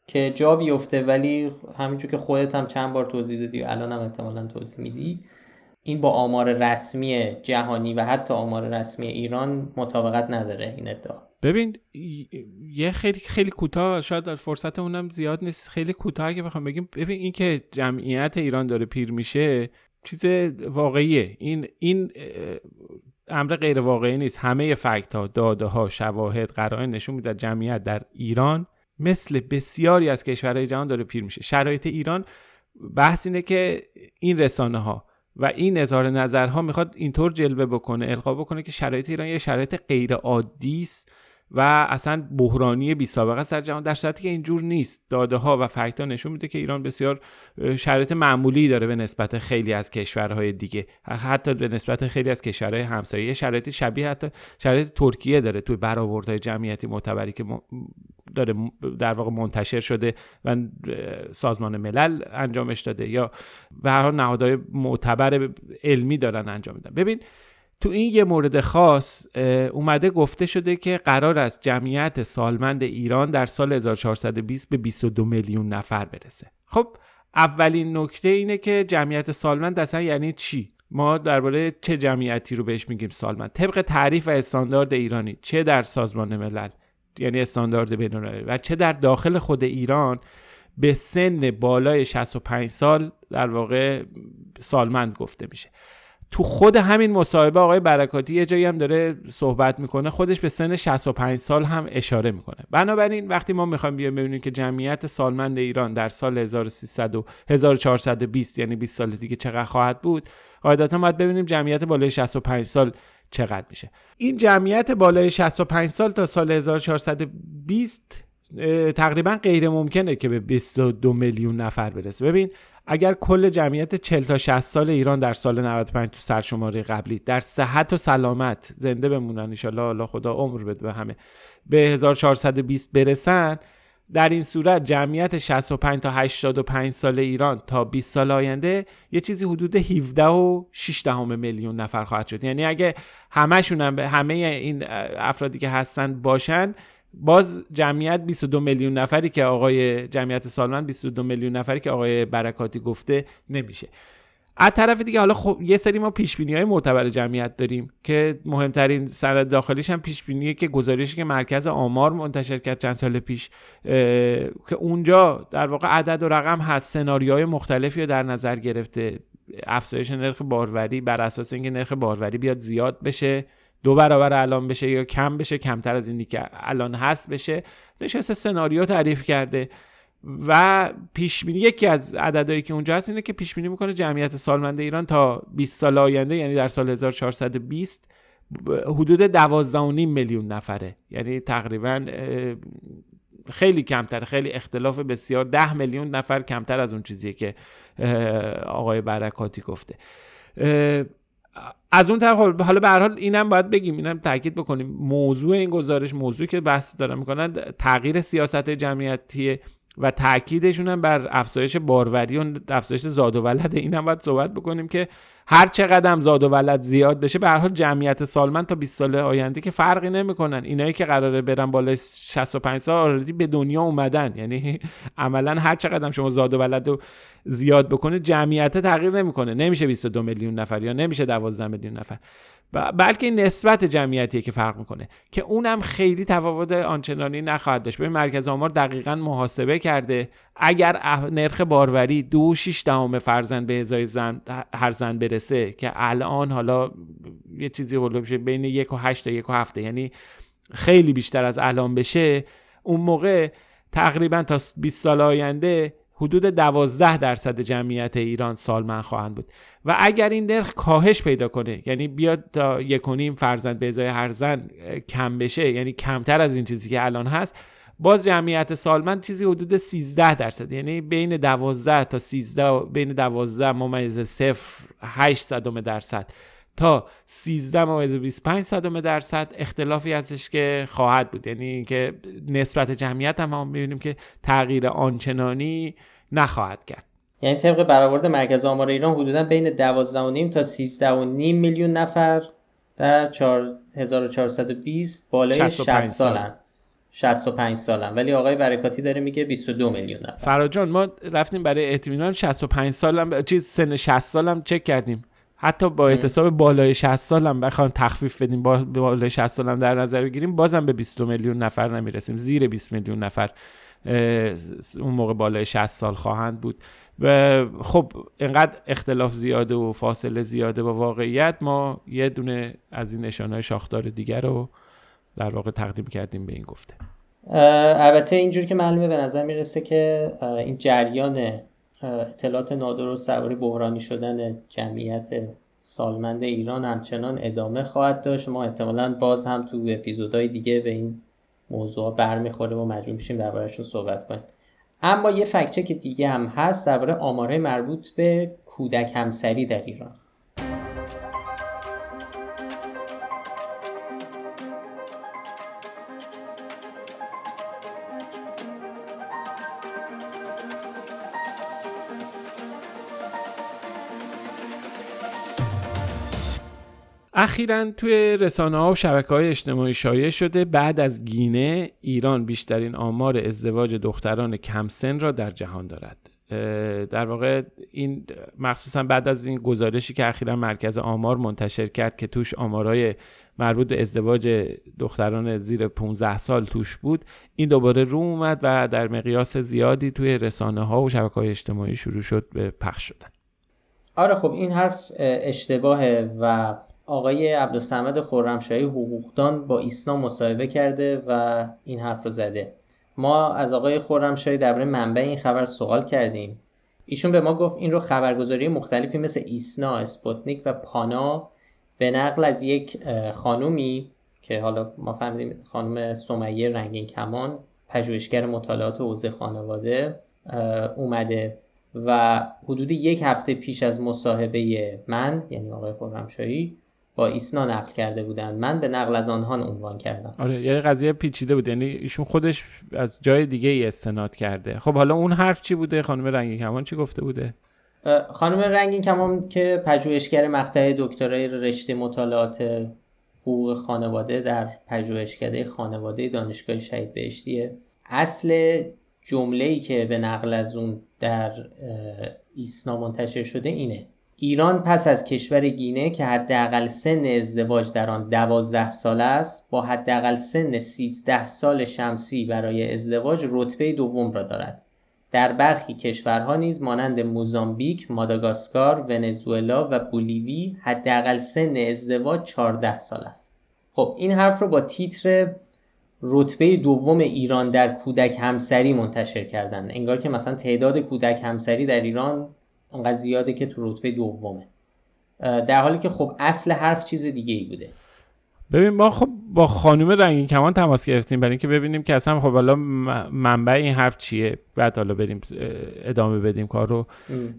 Speaker 1: که جا بیفته. ولی همینجور که خودت هم چند بار توضیح دادی و الان هم احتمالا توضیح میدی. این با آمار رسمی جهانی و حتی آمار رسمی ایران مطابقت نداره این ادعا.
Speaker 2: ببین یه خیلی خیلی کوتاه شاید فرصت اونم زیاد نیست. خیلی کوتاه اگه بخوام بگیم. ببین این که جمعیت ایران داره پیر میشه چیز واقعیه. این این امر غیر واقعی نیست. همه فکت ها داده ها شواهد قرائن نشون میده جمعیت در ایران مثل بسیاری از کشورهای جهان داره پیر میشه. شرایط ایران بحث اینه که این رسانه ها و این اظهار نظرها می‌خواد اینطور جلوه بکنه القا بکنه که شرایط ایران یه شرایط غیر عادی است. و اصلا بحرانی بی سابقه در جهان در صورتی که اینجور نیست. داده ها و فکت ها نشون میده که ایران بسیار شرایط معمولی داره به نسبت خیلی از کشورهای دیگه. حتی به نسبت خیلی از کشورهای همسایه. شرایط شبیه حتی شرایط ترکیه داره توی برآوردهای جمعیتی معتبری که داره در واقع منتشر شده و سازمان ملل انجامش داده. یا به هر نهادهای معتبر علمی دارن انجام میدن. ببین تو این یه مورد خاص اومده گفته شده که قرار است جمعیت سالمند ایران در سال 1420 به 22 میلیون نفر برسه. خب اولین نکته اینه که جمعیت سالمند اصلا یعنی چی؟ ما درباره چه جمعیتی رو بهش میگیم سالمند؟ طبق تعریف و استاندارد ایرانی چه در سازمان ملل یعنی استاندارد بین‌المللی و چه در داخل خود ایران به سن بالای 65 سال در واقع سالمند گفته میشه. تو خود همین مصاحبه آقای برکاتی یه جایی هم داره صحبت می‌کنه خودش به سن 65 سال هم اشاره می‌کنه. بنابراین وقتی ما می‌خوایم بیایم ببینیم که جمعیت سالمند ایران در سال 1300 و 1420 یعنی 20 سال دیگه چقدر خواهد بود قاعدتا باید ببینیم جمعیت بالای 65 سال چقدر میشه. این جمعیت بالای 65 سال تا سال 1420 تقریبا غیر ممکنه که به 22 میلیون نفر برسه. ببین اگر کل جمعیت 40 تا 60 سال ایران در سال 95 تو سرشماره قبلی در صحت و سلامت زنده بمونن ان الله خدا عمر بده به همه به 1420 برسن در این صورت جمعیت 65 تا 85 سال ایران تا 20 سال آینده یه چیزی حدود 17 و 6 دهم میلیون نفر خواهد شد. یعنی اگه همشون هم به همه این افرادی که هستن باشن باز جمعیت 22 میلیون نفری که آقای جمعیت سالمند 22 میلیون نفری که آقای برکاتی گفته نمیشه. از طرف دیگه حالا خب یه سری ما پیش بینی های معتبر جمعیت داریم که مهمترین سند داخلیش هم پیش بینیه که گزارشی که مرکز آمار منتشر کرد چند سال پیش که اونجا در واقع عدد و رقم هست سناریوهای مختلفی رو در نظر گرفته. افزایش نرخ باروری بر اساس اینکه نرخ باروری بیاد زیاد بشه. دو برابر الان بشه یا کم بشه کمتر از اینی که الان هست بشه نشسته سناریو تعریف کرده. و پیش بینی یکی از عددهایی که اونجا هست اینه که پیش بینی می‌کنه جمعیت سالمند ایران تا 20 سال آینده یعنی در سال 1420 حدود 12.5 میلیون نفره. یعنی تقریبا خیلی کمتر خیلی اختلاف بسیار 10 میلیون نفر کمتر از اون چیزیه که آقای برکاتی گفته. از اون طرف خب، حالا به هر حال اینم باید بگیم اینم تاکید بکنیم. موضوع این گزارش موضوعی که بحث دارم می‌کنن تغییر سیاست جمعیتی و تاکیدشون هم بر افزایش باروری و افزایش زاد و ولد این هم باید صحبت بکنیم که هر چقدر زاد و ولد زیاد بشه به هر حال جمعیت سالمند تا 20 سال آینده که فرقی نمی‌کنن. اینایی که قراره برن بالای 65 سال آردی به دنیا اومدن. یعنی (laughs) عملا هر چقدر شما زاد و ولد رو زیاد بکنه جمعیت تغییر نمی‌کنه. نمیشه 22 میلیون نفر یا نمیشه 12 میلیون نفر. بلکه نسبت جمعیتیه که فرق می‌کنه. که اونم خیلی تفاوت آنچنانی نخواهد داشت. ببین مرکز آمار دقیقا محاسبه کرده. اگر نرخ باروری دو شیش دهم فرزند به ازای زن هر زن برسه که الان حالا یه چیزی حالا بشه بین یک و هشت تا یک و هفته یعنی خیلی بیشتر از الان بشه اون موقع تقریبا تا 20 سال آینده حدود 12 درصد جمعیت ایران سالمند خواهند بود. و اگر این نرخ کاهش پیدا کنه یعنی بیاد تا یک و نیم فرزند به ازای هر زن کم بشه یعنی کمتر از این چیزی که الان هست باز جمعیت سالمند چیزی حدود 13 درصد یعنی بین 12 تا 13 بین 12 ممیز 0 8 صدم درصد. تا 13 ممیز 25 صدم درصد اختلافی هستش که خواهد بود. یعنی اینکه نسبت جمعیت هم, هم می‌بینیم که تغییر آنچنانی نخواهد کرد.
Speaker 1: یعنی طبق برآورد مرکز آمار ایران حدودا بین 12.5 تا 13.5 میلیون نفر در 4420 بالای 60 سالن. 65 سالن ولی آقای برکاتی داره میگه 22 میلیون نفر.
Speaker 2: فراجان ما رفتیم برای اطمینان 65 سالم چیز سن 60 سالم چک کردیم. حتی با اعتصاب بالای 60 سالم بخوام تخفیف بدیم با بالای 60 سالم در نظر بگیریم بازم به 22 میلیون نفر نمی‌رسیم. زیر 20 میلیون نفر اون موقع بالای 60 سال خواهند بود. و خب اینقدر اختلاف زیاده و فاصله زیاده با واقعیت ما یه دونه از این نشانهای شاخدار دیگر رو در واقع تقدیم کردیم به این گفته.
Speaker 1: البته اینجور که معلومه به نظر می‌رسه که این جریان اطلاعات نادرست سواری بحرانی شدن جمعیت سالمند ایران همچنان ادامه خواهد داشت. ما احتمالا باز هم تو اپیزودهای دیگه به این موضوع برمیخوره و مجبور میشیم دربارهشون صحبت کنیم. اما یه فکچه که دیگه هم هست درباره آماره مربوط به کودک همسری در ایران.
Speaker 2: اخیرا توی رسانه ها و شبکه های اجتماعی شایع شده بعد از گینه ایران بیشترین آمار ازدواج دختران کمسن را در جهان دارد. در واقع این مخصوصا بعد از این گزارشی که اخیرا مرکز آمار منتشر کرد که توش آمارای مربوط به ازدواج دختران زیر 15 سال توش بود این دوباره رو اومد و در مقیاس زیادی توی رسانه ها و شبکه های اجتماعی شروع شد به پخش شدن.
Speaker 1: آره خب این حرف اشتباهه و آقای عبدالسمد خرمشاهی حقوقدان با ایسنا مصاحبه کرده و این حرف رو زده. ما از آقای خرمشاهی درباره منبع این خبر سوال کردیم. ایشون به ما گفت این رو خبرگزاری مختلفی مثل ایسنا، اسپوتنیک و پانا به نقل از یک خانومی که حالا ما فهمیدیم خانم سمیه رنگین کمان پژوهشگر مطالعات حوزه خانواده اومده و حدود یک هفته پیش از مصاحبه من یعنی آقای خرمشاهی با ایسنا نقل کرده بودن من به نقل از آنها عنوان کردم.
Speaker 2: آره یعنی قضیه پیچیده بود. یعنی ایشون خودش از جای دیگه ای استناد کرده. خب حالا اون حرف چی بوده؟ خانم رنگین کمان چی گفته بوده؟
Speaker 1: خانم رنگین کمان که پژوهشگر مقطع دکترای رشته مطالعات حقوق خانواده در پژوهشکده خانواده دانشگاه شهید بهشتیه اصل جمله ای که به نقل از اون در ایسنا منتشر شده اینه. ایران پس از کشور گینه که حداقل سن ازدواج در آن 12 سال است با حداقل سن 13 سال شمسی برای ازدواج رتبه دوم را دارد در برخی کشورها نیز مانند موزامبیک، ماداگاسکار، ونزوئلا و بولیوی حداقل سن ازدواج 14 سال است. خب این حرف رو با تیتر رتبه دوم ایران در کودک همسری منتشر کردن انگار که مثلا تعداد کودک همسری در ایران انقدر زیاده که تو رتبه دومه. در حالی که خب اصل حرف چیز دیگه ای بوده.
Speaker 2: ببین ما خب با خانم رنگین کمان تماس گرفتیم برای اینکه ببینیم که اصلا خب حالا منبع این حرف چیه. بعد حالا بریم ادامه بدیم کار رو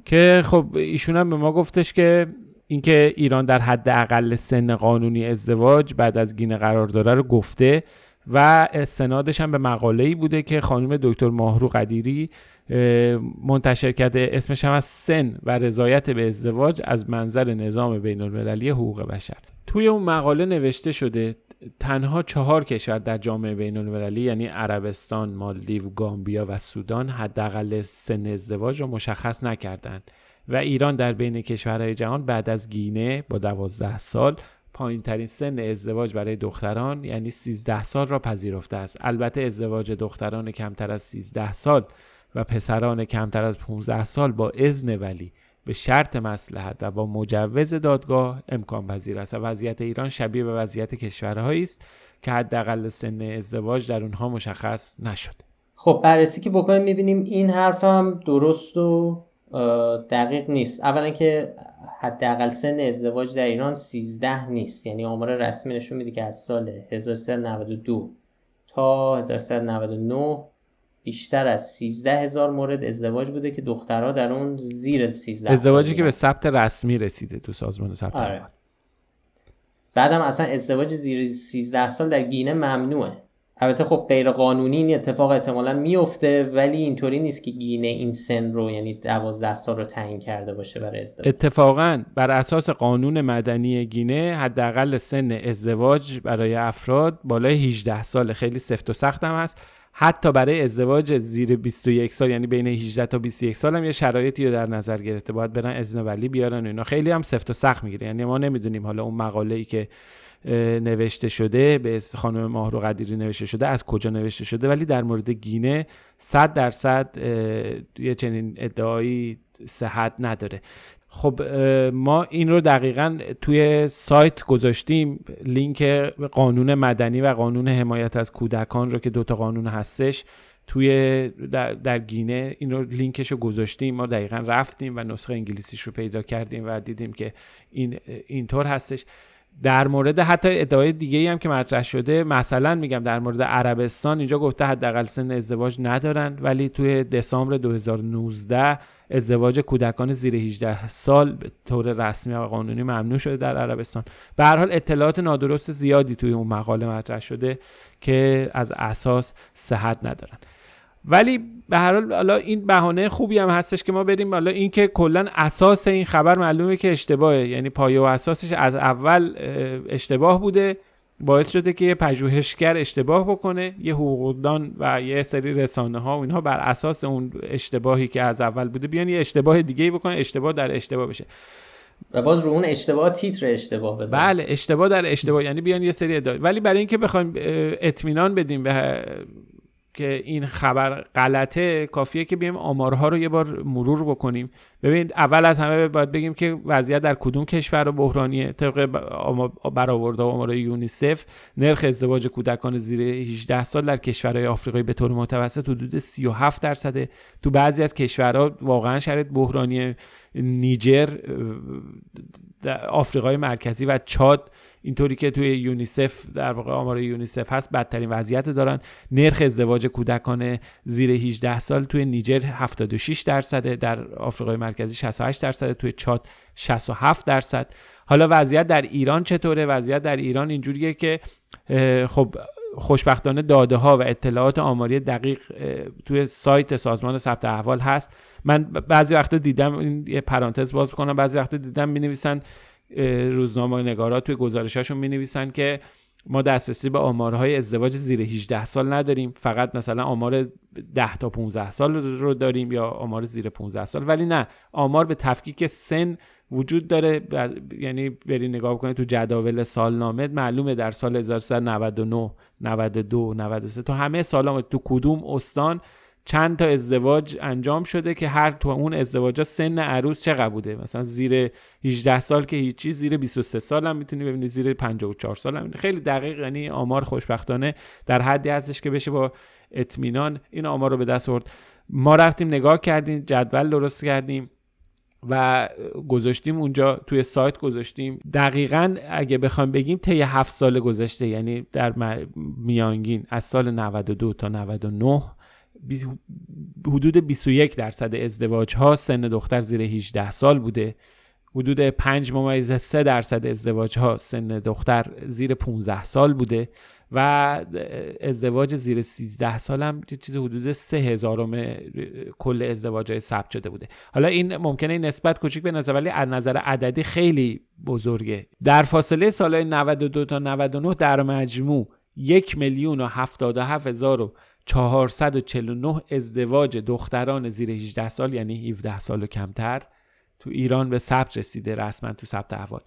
Speaker 2: که خب ایشون هم به ما گفتش که اینکه ایران در حد اقل سن قانونی ازدواج بعد از گینه قرار داره رو گفته و استنادش هم به مقاله ای بوده که خانم دکتر ماهرو قدیری منتشر کرده. اسمش هم از سن و رضایت به ازدواج از منظر نظام بین المللی حقوق بشر. توی اون مقاله نوشته شده تنها چهار کشور در جامعه بین المللی یعنی عربستان، مالدیو، گامبیا و سودان حداقل سن ازدواج رو مشخص نکردند و ایران در بین کشورهای جهان بعد از گینه با دوازده سال پایین ترین سن ازدواج برای دختران یعنی 13 سال را پذیرفته است. البته ازدواج دختران کمتر از 13 سال و پسران کمتر از 15 سال با اذن ولی به شرط مسلحت و با مجوز دادگاه امکان پذیر است. و وضعیت ایران شبیه به وضعیت کشورهایی است که حداقل سن ازدواج در اونها مشخص نشده
Speaker 1: خب بررسی که بکنیم می‌بینیم این حرفم درست و دقیق نیست. اولا که حداقل سن ازدواج در ایران 13 نیست. یعنی آمار رسمی نشون میده که از سال 1392 تا 1399 بیشتر از 13 هزار مورد ازدواج بوده که دخترها در اون زیر 13
Speaker 2: ازدواجی که به ثبت رسمی رسیده تو سازمان ثبت آره.
Speaker 1: بعدم اصلا ازدواج زیر 13 سال در گینه ممنوعه. البته خب غیر قانونی این اتفاق احتمالا میفته ولی اینطوری نیست که گینه این سن رو یعنی 12 سال رو تعیین کرده باشه برای ازدواج.
Speaker 2: اتفاقا بر اساس قانون مدنی گینه حداقل سن ازدواج برای افراد بالای 18 سال خیلی سفت و سخت هم است حتی برای ازدواج زیر 21 سال یعنی بین 18 تا 21 سال هم یه شرایطی رو در نظر گرفته. باید برن اذن ولی بیارن و اینا. خیلی هم سفت و سخت می‌گیره. یعنی ما نمی‌دونیم حالا اون مقاله ای که نوشته شده به خانم ماهرو قدیری نوشته شده از کجا نوشته شده. ولی در مورد گینه 100 درصد یه چنین ادعایی صحت نداره. خب ما این رو دقیقا توی سایت گذاشتیم لینک قانون مدنی و قانون حمایت از کودکان رو که دوتا قانون هستش توی در, در گینه این رو لینکش رو گذاشتیم. ما دقیقا رفتیم و نسخه انگلیسیش رو پیدا کردیم و دیدیم که این اینطور هستش. در مورد حتی ادعای دیگه هم که مطرح شده مثلا میگم در مورد عربستان اینجا گفته حداقل سن ازدواج ندارن ولی توی دسامبر 2019 ازدواج کودکان زیر 18 سال به طور رسمی و قانونی ممنوع شده در عربستان. به هر حال اطلاعات نادرست زیادی توی اون مقاله مطرح شده که از اساس صحت ندارن. ولی به هر حال حالا این بهانه خوبی هم هستش که ما بریم. حالا این که کلا اساس این خبر معلومه که اشتباهه. یعنی پایه و اساسش از اول اشتباه بوده. باعث شده که یه پژوهشگر اشتباه بکنه یه حقوقدان و یه سری رسانه ها و اینها بر اساس اون اشتباهی که از اول بوده بیان یه اشتباه دیگه ای بکنه اشتباه در اشتباه بشه.
Speaker 1: و باز رو اون اشتباه تیتر اشتباه بزن
Speaker 2: بله اشتباه در اشتباه یعنی بیان یه سری ادعا. ولی برای اینکه بخوایم اطمینان بدیم به که این خبر غلطه کافیه که بیایم آمارها رو یه بار مرور بکنیم. ببینید اول از همه باید بگیم که وضعیت در کدوم کشور بحرانیه؟ طبق برآورده آمار یونیسف نرخ ازدواج کودکان زیر 18 سال در کشورهای آفریقایی به طور متوسط حدود 37 درصده تو بعضی از کشورها واقعا شرایط بحرانی نیجر آفریقای مرکزی و چاد اینطوری که توی یونیسف در واقع آمار یونیسف هست بدترین وضعیت دارن. نرخ ازدواج کودکان زیر 18 سال توی نیجر 76 درصده در آفریقای مرکزی 68 درصد توی چاد 67 درصد. حالا وضعیت در ایران چطوره؟ وضعیت در ایران اینجوریه که خب خوشبختانه داده ها و اطلاعات آماری دقیق توی سایت سازمان ثبت احوال هست. من بعضی وقتا دیدم این یه پرانتز باز کنم بعضی وقتا دیدم می نویسن روزنامه نگارا توی گزارشاشون می نویسن که ما دسترسی به آمارهای ازدواج زیر 18 سال نداریم. فقط مثلا آمار 10 تا 15 سال رو داریم یا آمار زیر 15 سال. ولی نه آمار به تفکیک سن وجود داره. یعنی بری نگاه کنید تو جداول سالنامه معلومه در سال 1399 92 93 تو همه سال تو کدوم استان چند تا ازدواج انجام شده که هر تو اون ازدواج سن عروس چقدر بوده؟ مثلا زیر 18 سال که هیچی زیر 23 سال هم می‌تونی ببینی زیر 54 سال هم خیلی دقیق یعنی آمار خوشبختانه در حدی هستش که بشه با اطمینان این آمار رو به دست آورد. ما رفتیم نگاه کردیم جدول درست کردیم و گذاشتیم اونجا توی سایت گذاشتیم. دقیقا اگه بخوام بگیم طی هفت سال گذشته یعنی در میانگین از سال 92 تا 99 حدود 21 درصد ازدواج ها سن دختر زیر 18 سال بوده. حدود 5 ممیز 3 درصد ازدواج ها سن دختر زیر 15 سال بوده و ازدواج زیر 13 سال هم یه چیز حدود 3000 کل ازدواج های ثبت شده بوده. حالا این ممکنه نسبت کوچیک به نظر ولی از نظر عددی خیلی بزرگه. در فاصله سالهای 92 تا 99 در مجموع یک میلیون و هفتاد و هفت هزار و 449 ازدواج دختران زیر 18 سال یعنی 17 سال و کمتر تو ایران به ثبت رسیده رسما تو ثبت احوال.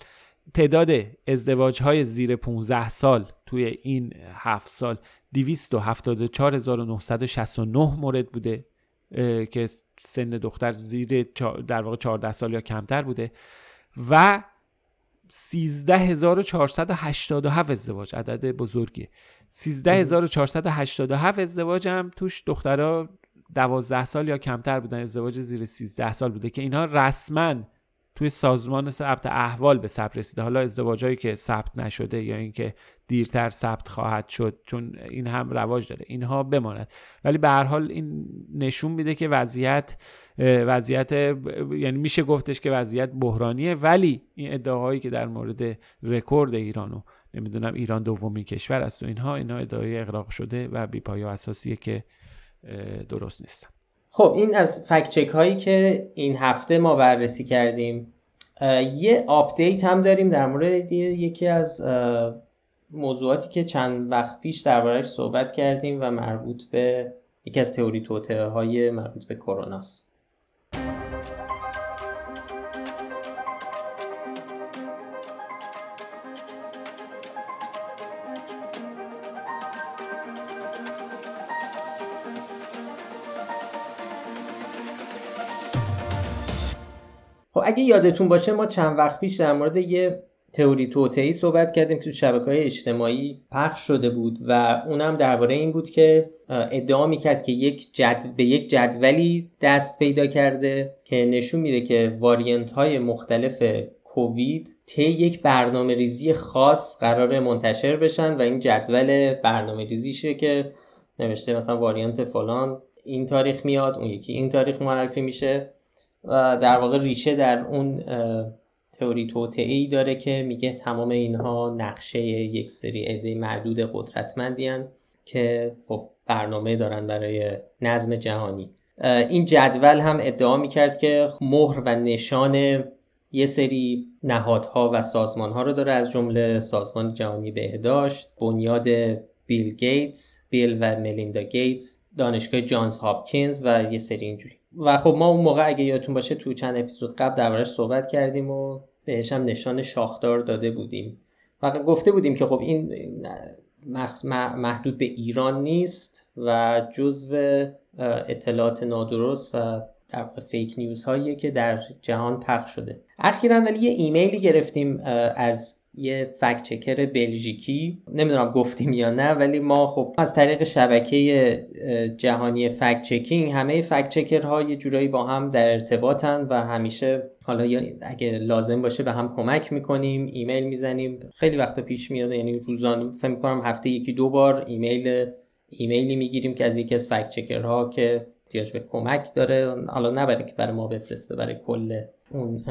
Speaker 2: تعداد ازدواج های زیر 15 سال توی این 7 سال 274969 مورد بوده که سن دختر زیر در واقع 14 سال یا کمتر بوده. و 13487 ازدواج. عدد بزرگیه. 13487 ازدواج هم توش دخترها 12 سال یا کمتر بودن. ازدواج زیر 13 سال بوده که اینها رسما توی سازمان ثبت احوال به ثبت رسیده. حالا ازدواجهایی که ثبت نشده یا اینکه دیرتر ثبت خواهد شد چون این هم رواج داره. اینها بماند. ولی به هر حال این نشون میده که وضعیت وضعیت یعنی میشه گفتش که وضعیت بحرانیه. ولی این ادعاهایی که در مورد رکورد ایرانو نمی‌دونم ایران دومین کشور است و اینها اینها ادعای اغراق شده و بیپایه اساسیه که درست نیستن.
Speaker 1: خب این از فکچک هایی که این هفته ما بررسی کردیم. یه آپدیت هم داریم در مورد یکی از موضوعاتی که چند وقت پیش دربارهش صحبت کردیم و مربوط به یکی از تئوری توته های مربوط به کروناست خب اگه یادتون باشه ما چند وقت پیش در مورد یه تئوری توتعی صحبت کردیم تو شبکه های اجتماعی پخش شده بود و اونم درباره این بود که ادعا می‌کرد که یک جد... به یک جدولی دست پیدا کرده که نشون میده که واریانت های مختلف کووید طی یک برنامه ریزی خاص قرار منتشر بشن و این جدول برنامه ریزیشه که نوشته مثلا واریانت فلان این تاریخ میاد اون یکی این تاریخ معرفی میشه. در واقع ریشه در اون تئوری توطعه ای داره که میگه تمام اینها نقشه یک سری عده معدود قدرتمندی که خب برنامه دارن برای نظم جهانی. این جدول هم ادعا می‌کرد که مهر و نشان یه سری نهادها و سازمانها رو داره. از جمله سازمان جهانی بهداشت بنیاد بیل گیتس بیل و ملیندا گیتس دانشگاه جانز هاپکینز و یه سری اینجوری. و خب ما اون موقع اگه یادتون باشه تو چند اپیزود قبل دربارش صحبت کردیم و بهش هم نشان شاخدار داده بودیم. و گفته بودیم که خب این محدود به ایران نیست و جزو اطلاعات نادرست و در fake news هایی که در جهان پخش شده. اخیرا ولی یه ایمیلی گرفتیم از یه fact checker بلژیکی. نمی‌دونم گفتیم یا نه ولی ما خب از طریق شبکه جهانی fact checking همه fact checker ها یه جورایی با هم در ارتباطن و همیشه حالا اگه لازم باشه به هم کمک می‌کنیم ایمیل می‌زنیم. خیلی وقتا پیش میاد یعنی روزانه فکر می‌کنم هفته یکی دو بار ایمیل ایمیلی می‌گیریم که از یکی از فکت چکرها که احتیاج به کمک داره. حالا نه برای که برای ما بفرسته برای کل اون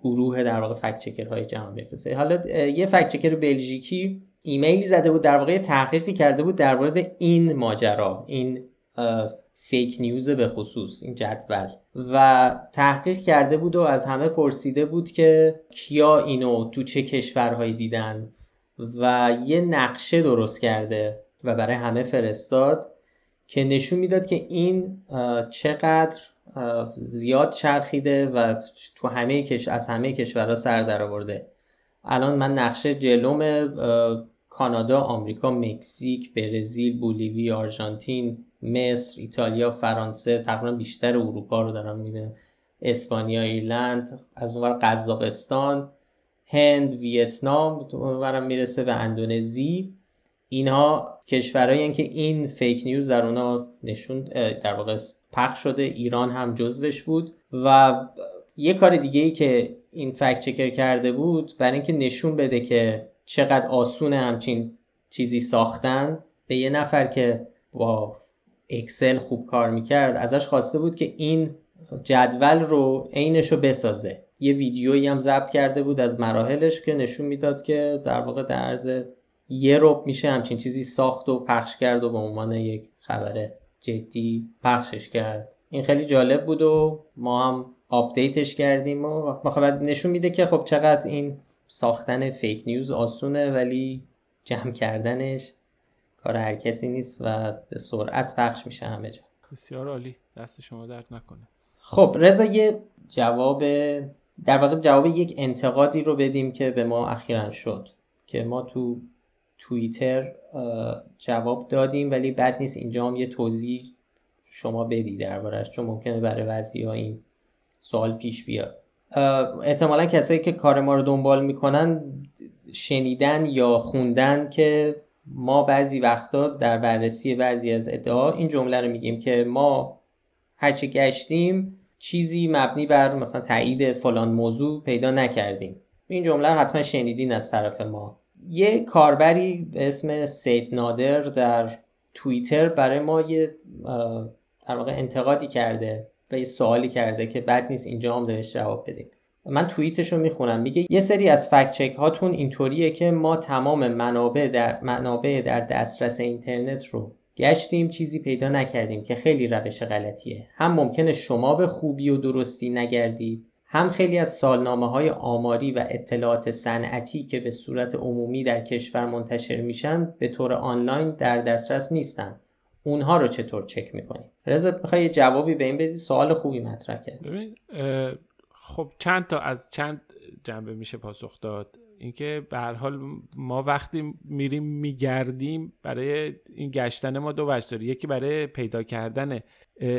Speaker 1: گروه در واقع فکت چکر های جهان بفرسته. حالا یه فکت چکر بلژیکی ایمیلی زده بود در واقع تحقیقی کرده بود در مورد این ماجرا این فیک نیوز به خصوص این جدول. و تحقیق کرده بود و از همه پرسیده بود که کیا اینو تو چه کشورهایی دیدن و یه نقشه درست کرده و برای همه فرستاد که نشون می‌داد که این چقدر زیاد چرخیده و تو همه کش از همه کشورها سر در آورده. الان من نقشه جلوم کانادا، آمریکا، مکزیک، برزیل، بولیوی، آرژانتین، مصر، ایتالیا، فرانسه، تقریبا بیشتر اروپا رو دارم می‌بینم. اسپانیا، ایرلند، از اونور قزاقستان، هند، ویتنام اونورم می‌رسه به اندونزی. اینها کشورهایی که این فیک نیوز در اونا نشون در واقع پخش شده. ایران هم جزوش بود و یه کار دیگه ای که این فکت چکر کرده بود برای اینکه نشون بده که چقدر آسونه همچین چیزی ساختن به یه نفر که با اکسل خوب کار می‌کرد ازش خواسته بود که این جدول رو عینش رو بسازه. یه ویدیویی هم ضبط کرده بود از مراحلش که نشون می‌داد که در واقع در عرض یه رب میشه همچین چیزی ساخت و پخش کرد و به عنوان یک خبر جدی پخشش کرد. این خیلی جالب بود و ما هم update ش کردیم و خب نشون میده که خب چقدر این ساختن fake news آسونه ولی جمع کردنش کار هر کسی نیست و به سرعت پخش میشه همه جا.
Speaker 2: بسیار عالی. دست شما درد نکنه.
Speaker 1: خب رضا یه جواب در واقع جواب یک انتقادی رو بدیم که به ما اخیرا شد که ما تو توییتر جواب دادیم ولی بد نیست. اینجا هم یه توضیح شما بدی دربارش چون ممکنه برای ها این سوال پیش بیاد. احتمالا کسایی که کار ما رو دنبال می‌کنن شنیدن یا خوندن که ما بعضی وقتا در بررسی بعضی از ادعا این جمله رو میگیم که ما هرچی گشتیم چیزی مبنی بر مثلا تایید فلان موضوع پیدا نکردیم. این جمله رو حتما شنیدین از طرف ما. یه کاربری به اسم سید نادر در توییتر برای ما یه در واقع انتقادی کرده و یه سوالی کرده که بد نیست اینجا هم بهش جواب بدیم. من توییتش رو می‌خونم. میگه یه سری از فکت چک هاتون اینطوریه که ما تمام منابع در منابع در دسترس اینترنت رو گشتیم چیزی پیدا نکردیم که خیلی روش غلطیه. هم ممکنه شما به خوبی و درستی نگردید هم خیلی از سالنامه های آماری و اطلاعات صنعتی که به صورت عمومی در کشور منتشر میشن به طور آنلاین در دسترس نیستن. اونها رو چطور چک می‌کنید رضا می‌خوای جوابی به این بدی؟ سوال خوبی مطرح کرد
Speaker 2: خب چند تا از چند جنبه میشه پاسخ داد. اینکه به هر حال ما وقتی میریم میگردیم برای این گشتن ما دو وجه داره. یکی برای پیدا کردن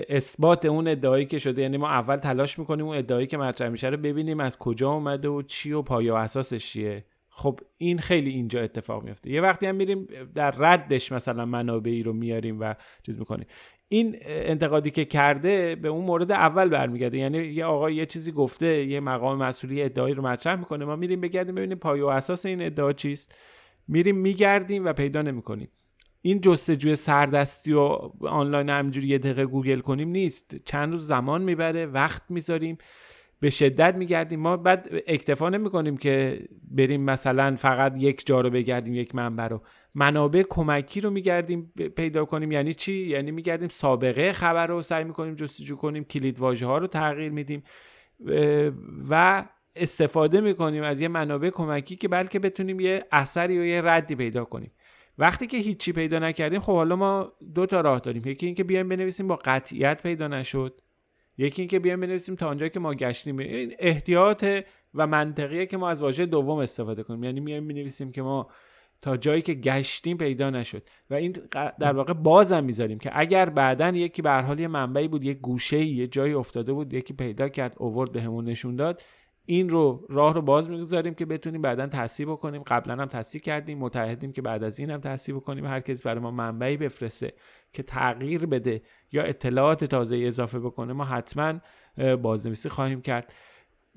Speaker 2: اثبات اون ادعایی که شده. یعنی ما اول تلاش می‌کنیم اون ادعایی که مطرح میشه رو ببینیم از کجا اومده و چی و پایه و اساسش چیه. خب این خیلی اینجا اتفاق میفته یه وقتی هم میریم در ردش مثلا منابعی رو میاریم و چیز می‌کنیم. این انتقادی که کرده به اون مورد اول برمیگرده. یعنی یه آقا یه چیزی گفته یه مقام مسئولی ادعایی رو مطرح می‌کنه. ما میریم بگردیم ببینیم پایه و اساس این ادعا چیست. میریم میگردیم و پیدا نمی‌کنیم. این جستجوی سردستی و آنلاین همجوری یه دقیقه گوگل کنیم نیست. چند روز زمان می‌بره وقت می‌ذاریم. به شدت میگردیم. ما بعد اکتفا نمی کنیم که بریم مثلا فقط یک جا رو بگردیم یک منبع رو. منابع کمکی رو میگردیم پیدا کنیم. یعنی چی؟ یعنی میگردیم سابقه خبر رو سعی می‌کنیم جستجو کنیم کلید واژه ها رو تغییر میدیم و استفاده می‌کنیم از یه منابع کمکی که بلکه بتونیم یه اثری و یه ردی پیدا کنیم. وقتی که هیچی پیدا نکردیم خب حالا ما دو تا راه داریم. یکی اینکه بیایم بنویسیم با قطعیت پیدا نشد. یکی اینکه بیایم بنویسیم تا آنجایی که ما گشتیم. این احتیاط و منطقیه که ما از واژه دوم استفاده کنیم. یعنی میایم بنویسیم که ما تا جایی که گشتیم پیدا نشد. و این در واقع بازم می‌ذاریم که اگر بعدا یکی به حال یه منبعی بود یه گوشه یه جایی افتاده بود یکی پیدا کرد اوورد بهمون نشون داد این رو راه رو باز می‌گذاریم که بتونیم بعدا تصحیح بکنیم. قبلا هم تصحیح کردیم متحدیم که بعد از این هم تصحیح بکنیم. هر کسی برای ما منبعی بفرسته که تغییر بده یا اطلاعات تازه اضافه بکنه ما حتما بازنویسی خواهیم کرد.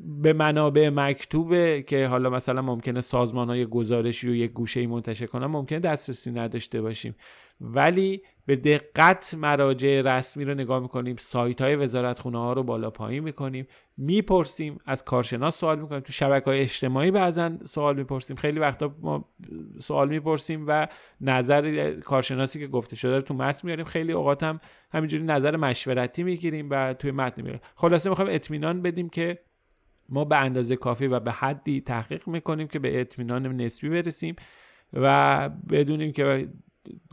Speaker 2: به منابع مکتوبه که حالا مثلا ممکنه سازمان های گزارشی و یک گوشه منتشر کنن ممکنه دسترسی نداشته باشیم. ولی به دقت مراجع رسمی رو نگاه می‌کنیم سایت های وزارت خونه ها رو بالا پایین می‌کنیم می‌پرسیم از کارشناس سوال می‌کنیم. تو شبکه های اجتماعی بعضا سوال می‌پرسیم. خیلی وقتا ما سوال می‌پرسیم و نظر کارشناسی که گفته شده رو تو متن میاریم. خیلی اوقات هم همینجوری نظر مشورتی می‌گیریم و توی متن میاریم خلاصه می‌خوایم اطمینان بدیم که ما به اندازه کافی و به حدی تحقیق می‌کنیم که به اطمینان نسبی برسیم و بدونیم که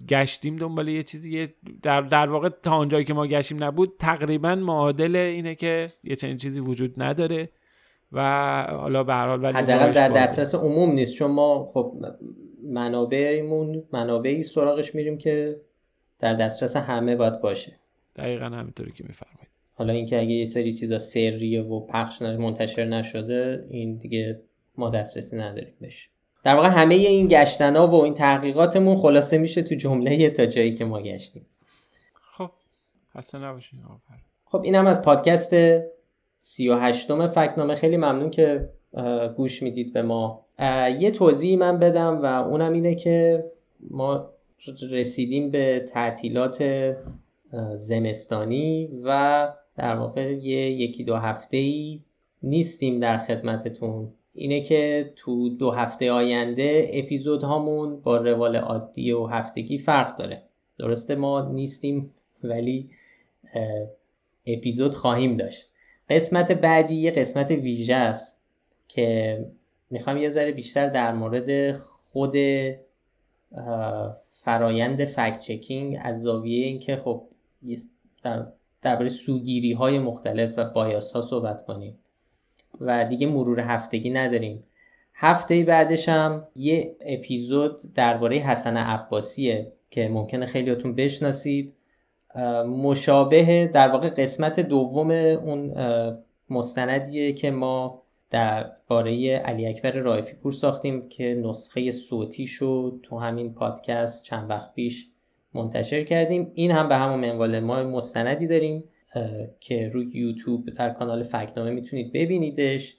Speaker 2: گشتیم دنبال یه چیزی در, در واقع تا آنجایی که ما گشتیم نبود تقریبا معادل اینه که یه چنین چیزی وجود نداره و حالا به هر حال
Speaker 1: حداقل در دسترس عموم نیست. چون ما خب منابعمون منابعی سراغش میریم که در دسترس همه باید باشه.
Speaker 2: دقیقا همینطوری که میفرمایید.
Speaker 1: حالا اینکه اگه یه سری چیزا سریه و پخش منتشر نشده این دیگه ما دسترسی نداریم بشه در واقع همه این گشتنا و این تحقیقاتمون خلاصه میشه تو جمله تا جایی که ما گشتیم.
Speaker 2: خب خسته نباشین
Speaker 1: خب اینم از پادکست 38 م فکنامه. خیلی ممنون که گوش می‌دید به ما. یه توضیحی من بدم و اونم اینه که ما رسیدیم به تعطیلات زمستانی و در واقع یه یکی دو هفته ای نیستیم در خدمتتون. اینه که تو دو هفته آینده اپیزود هامون با روال عادی و هفتگی فرق داره. درسته ما نیستیم ولی اپیزود خواهیم داشت. قسمت بعدی یه قسمت ویژه است که می‌خوام یه ذره بیشتر در مورد خود فرایند فکت چکینگ از زاویه اینکه خب در درباره سوگیری های مختلف و بایاس ها صحبت کنیم. و دیگه مرور هفتگی نداریم. هفته بعدش هم یه اپیزود درباره حسن عباسیه که ممکنه خیلیاتون بشناسید. مشابه در واقع قسمت دوم اون مستندیه که ما در باره علی اکبر رایفی پور ساختیم که نسخه صوتی شد تو همین پادکست چند وقت پیش منتشر کردیم. این هم به همون منوال ما مستندی داریم که روی یوتیوب در کانال فکنامه می‌تونید ببینیدش.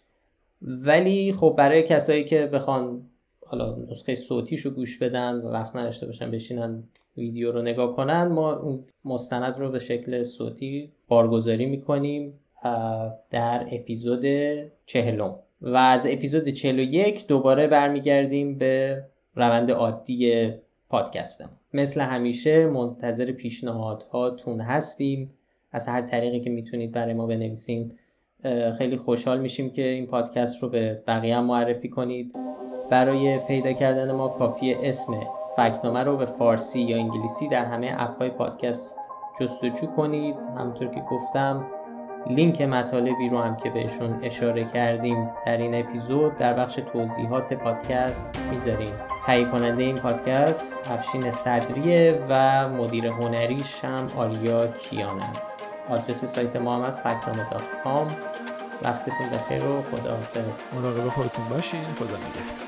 Speaker 1: ولی خب برای کسایی که بخوان حالا نسخه صوتیش رو گوش بدن و وقت نداشته باشن بشینن ویدیو رو نگاه کنن ما اون مستند رو به شکل صوتی بارگذاری می‌کنیم در اپیزود چهلم. و از اپیزود 41 دوباره برمیگردیم به روند عادی پادکستم. مثل همیشه منتظر پیشنهادهاتون هستیم. از هر طریقی که می‌تونید برای ما بنویسین خیلی خوشحال میشیم که این پادکست رو به بقیه هم معرفی کنید. برای پیدا کردن ما کافی اسم فکنامه رو به فارسی یا انگلیسی در همه اپ های پادکست جستجو کنید. همونطور که گفتم لینک مطالبی رو هم که بهشون اشاره کردیم در این اپیزود در بخش توضیحات پادکست می‌ذاریم. تهیه کننده این پادکست افشین صدریه و مدیر هنریش هم آریا کیان است. آدرس سایت ما هم از فکنامه وقتتون بخیر و خداحافظ.
Speaker 2: مراقب خودتون باشین. خدا نگهدار.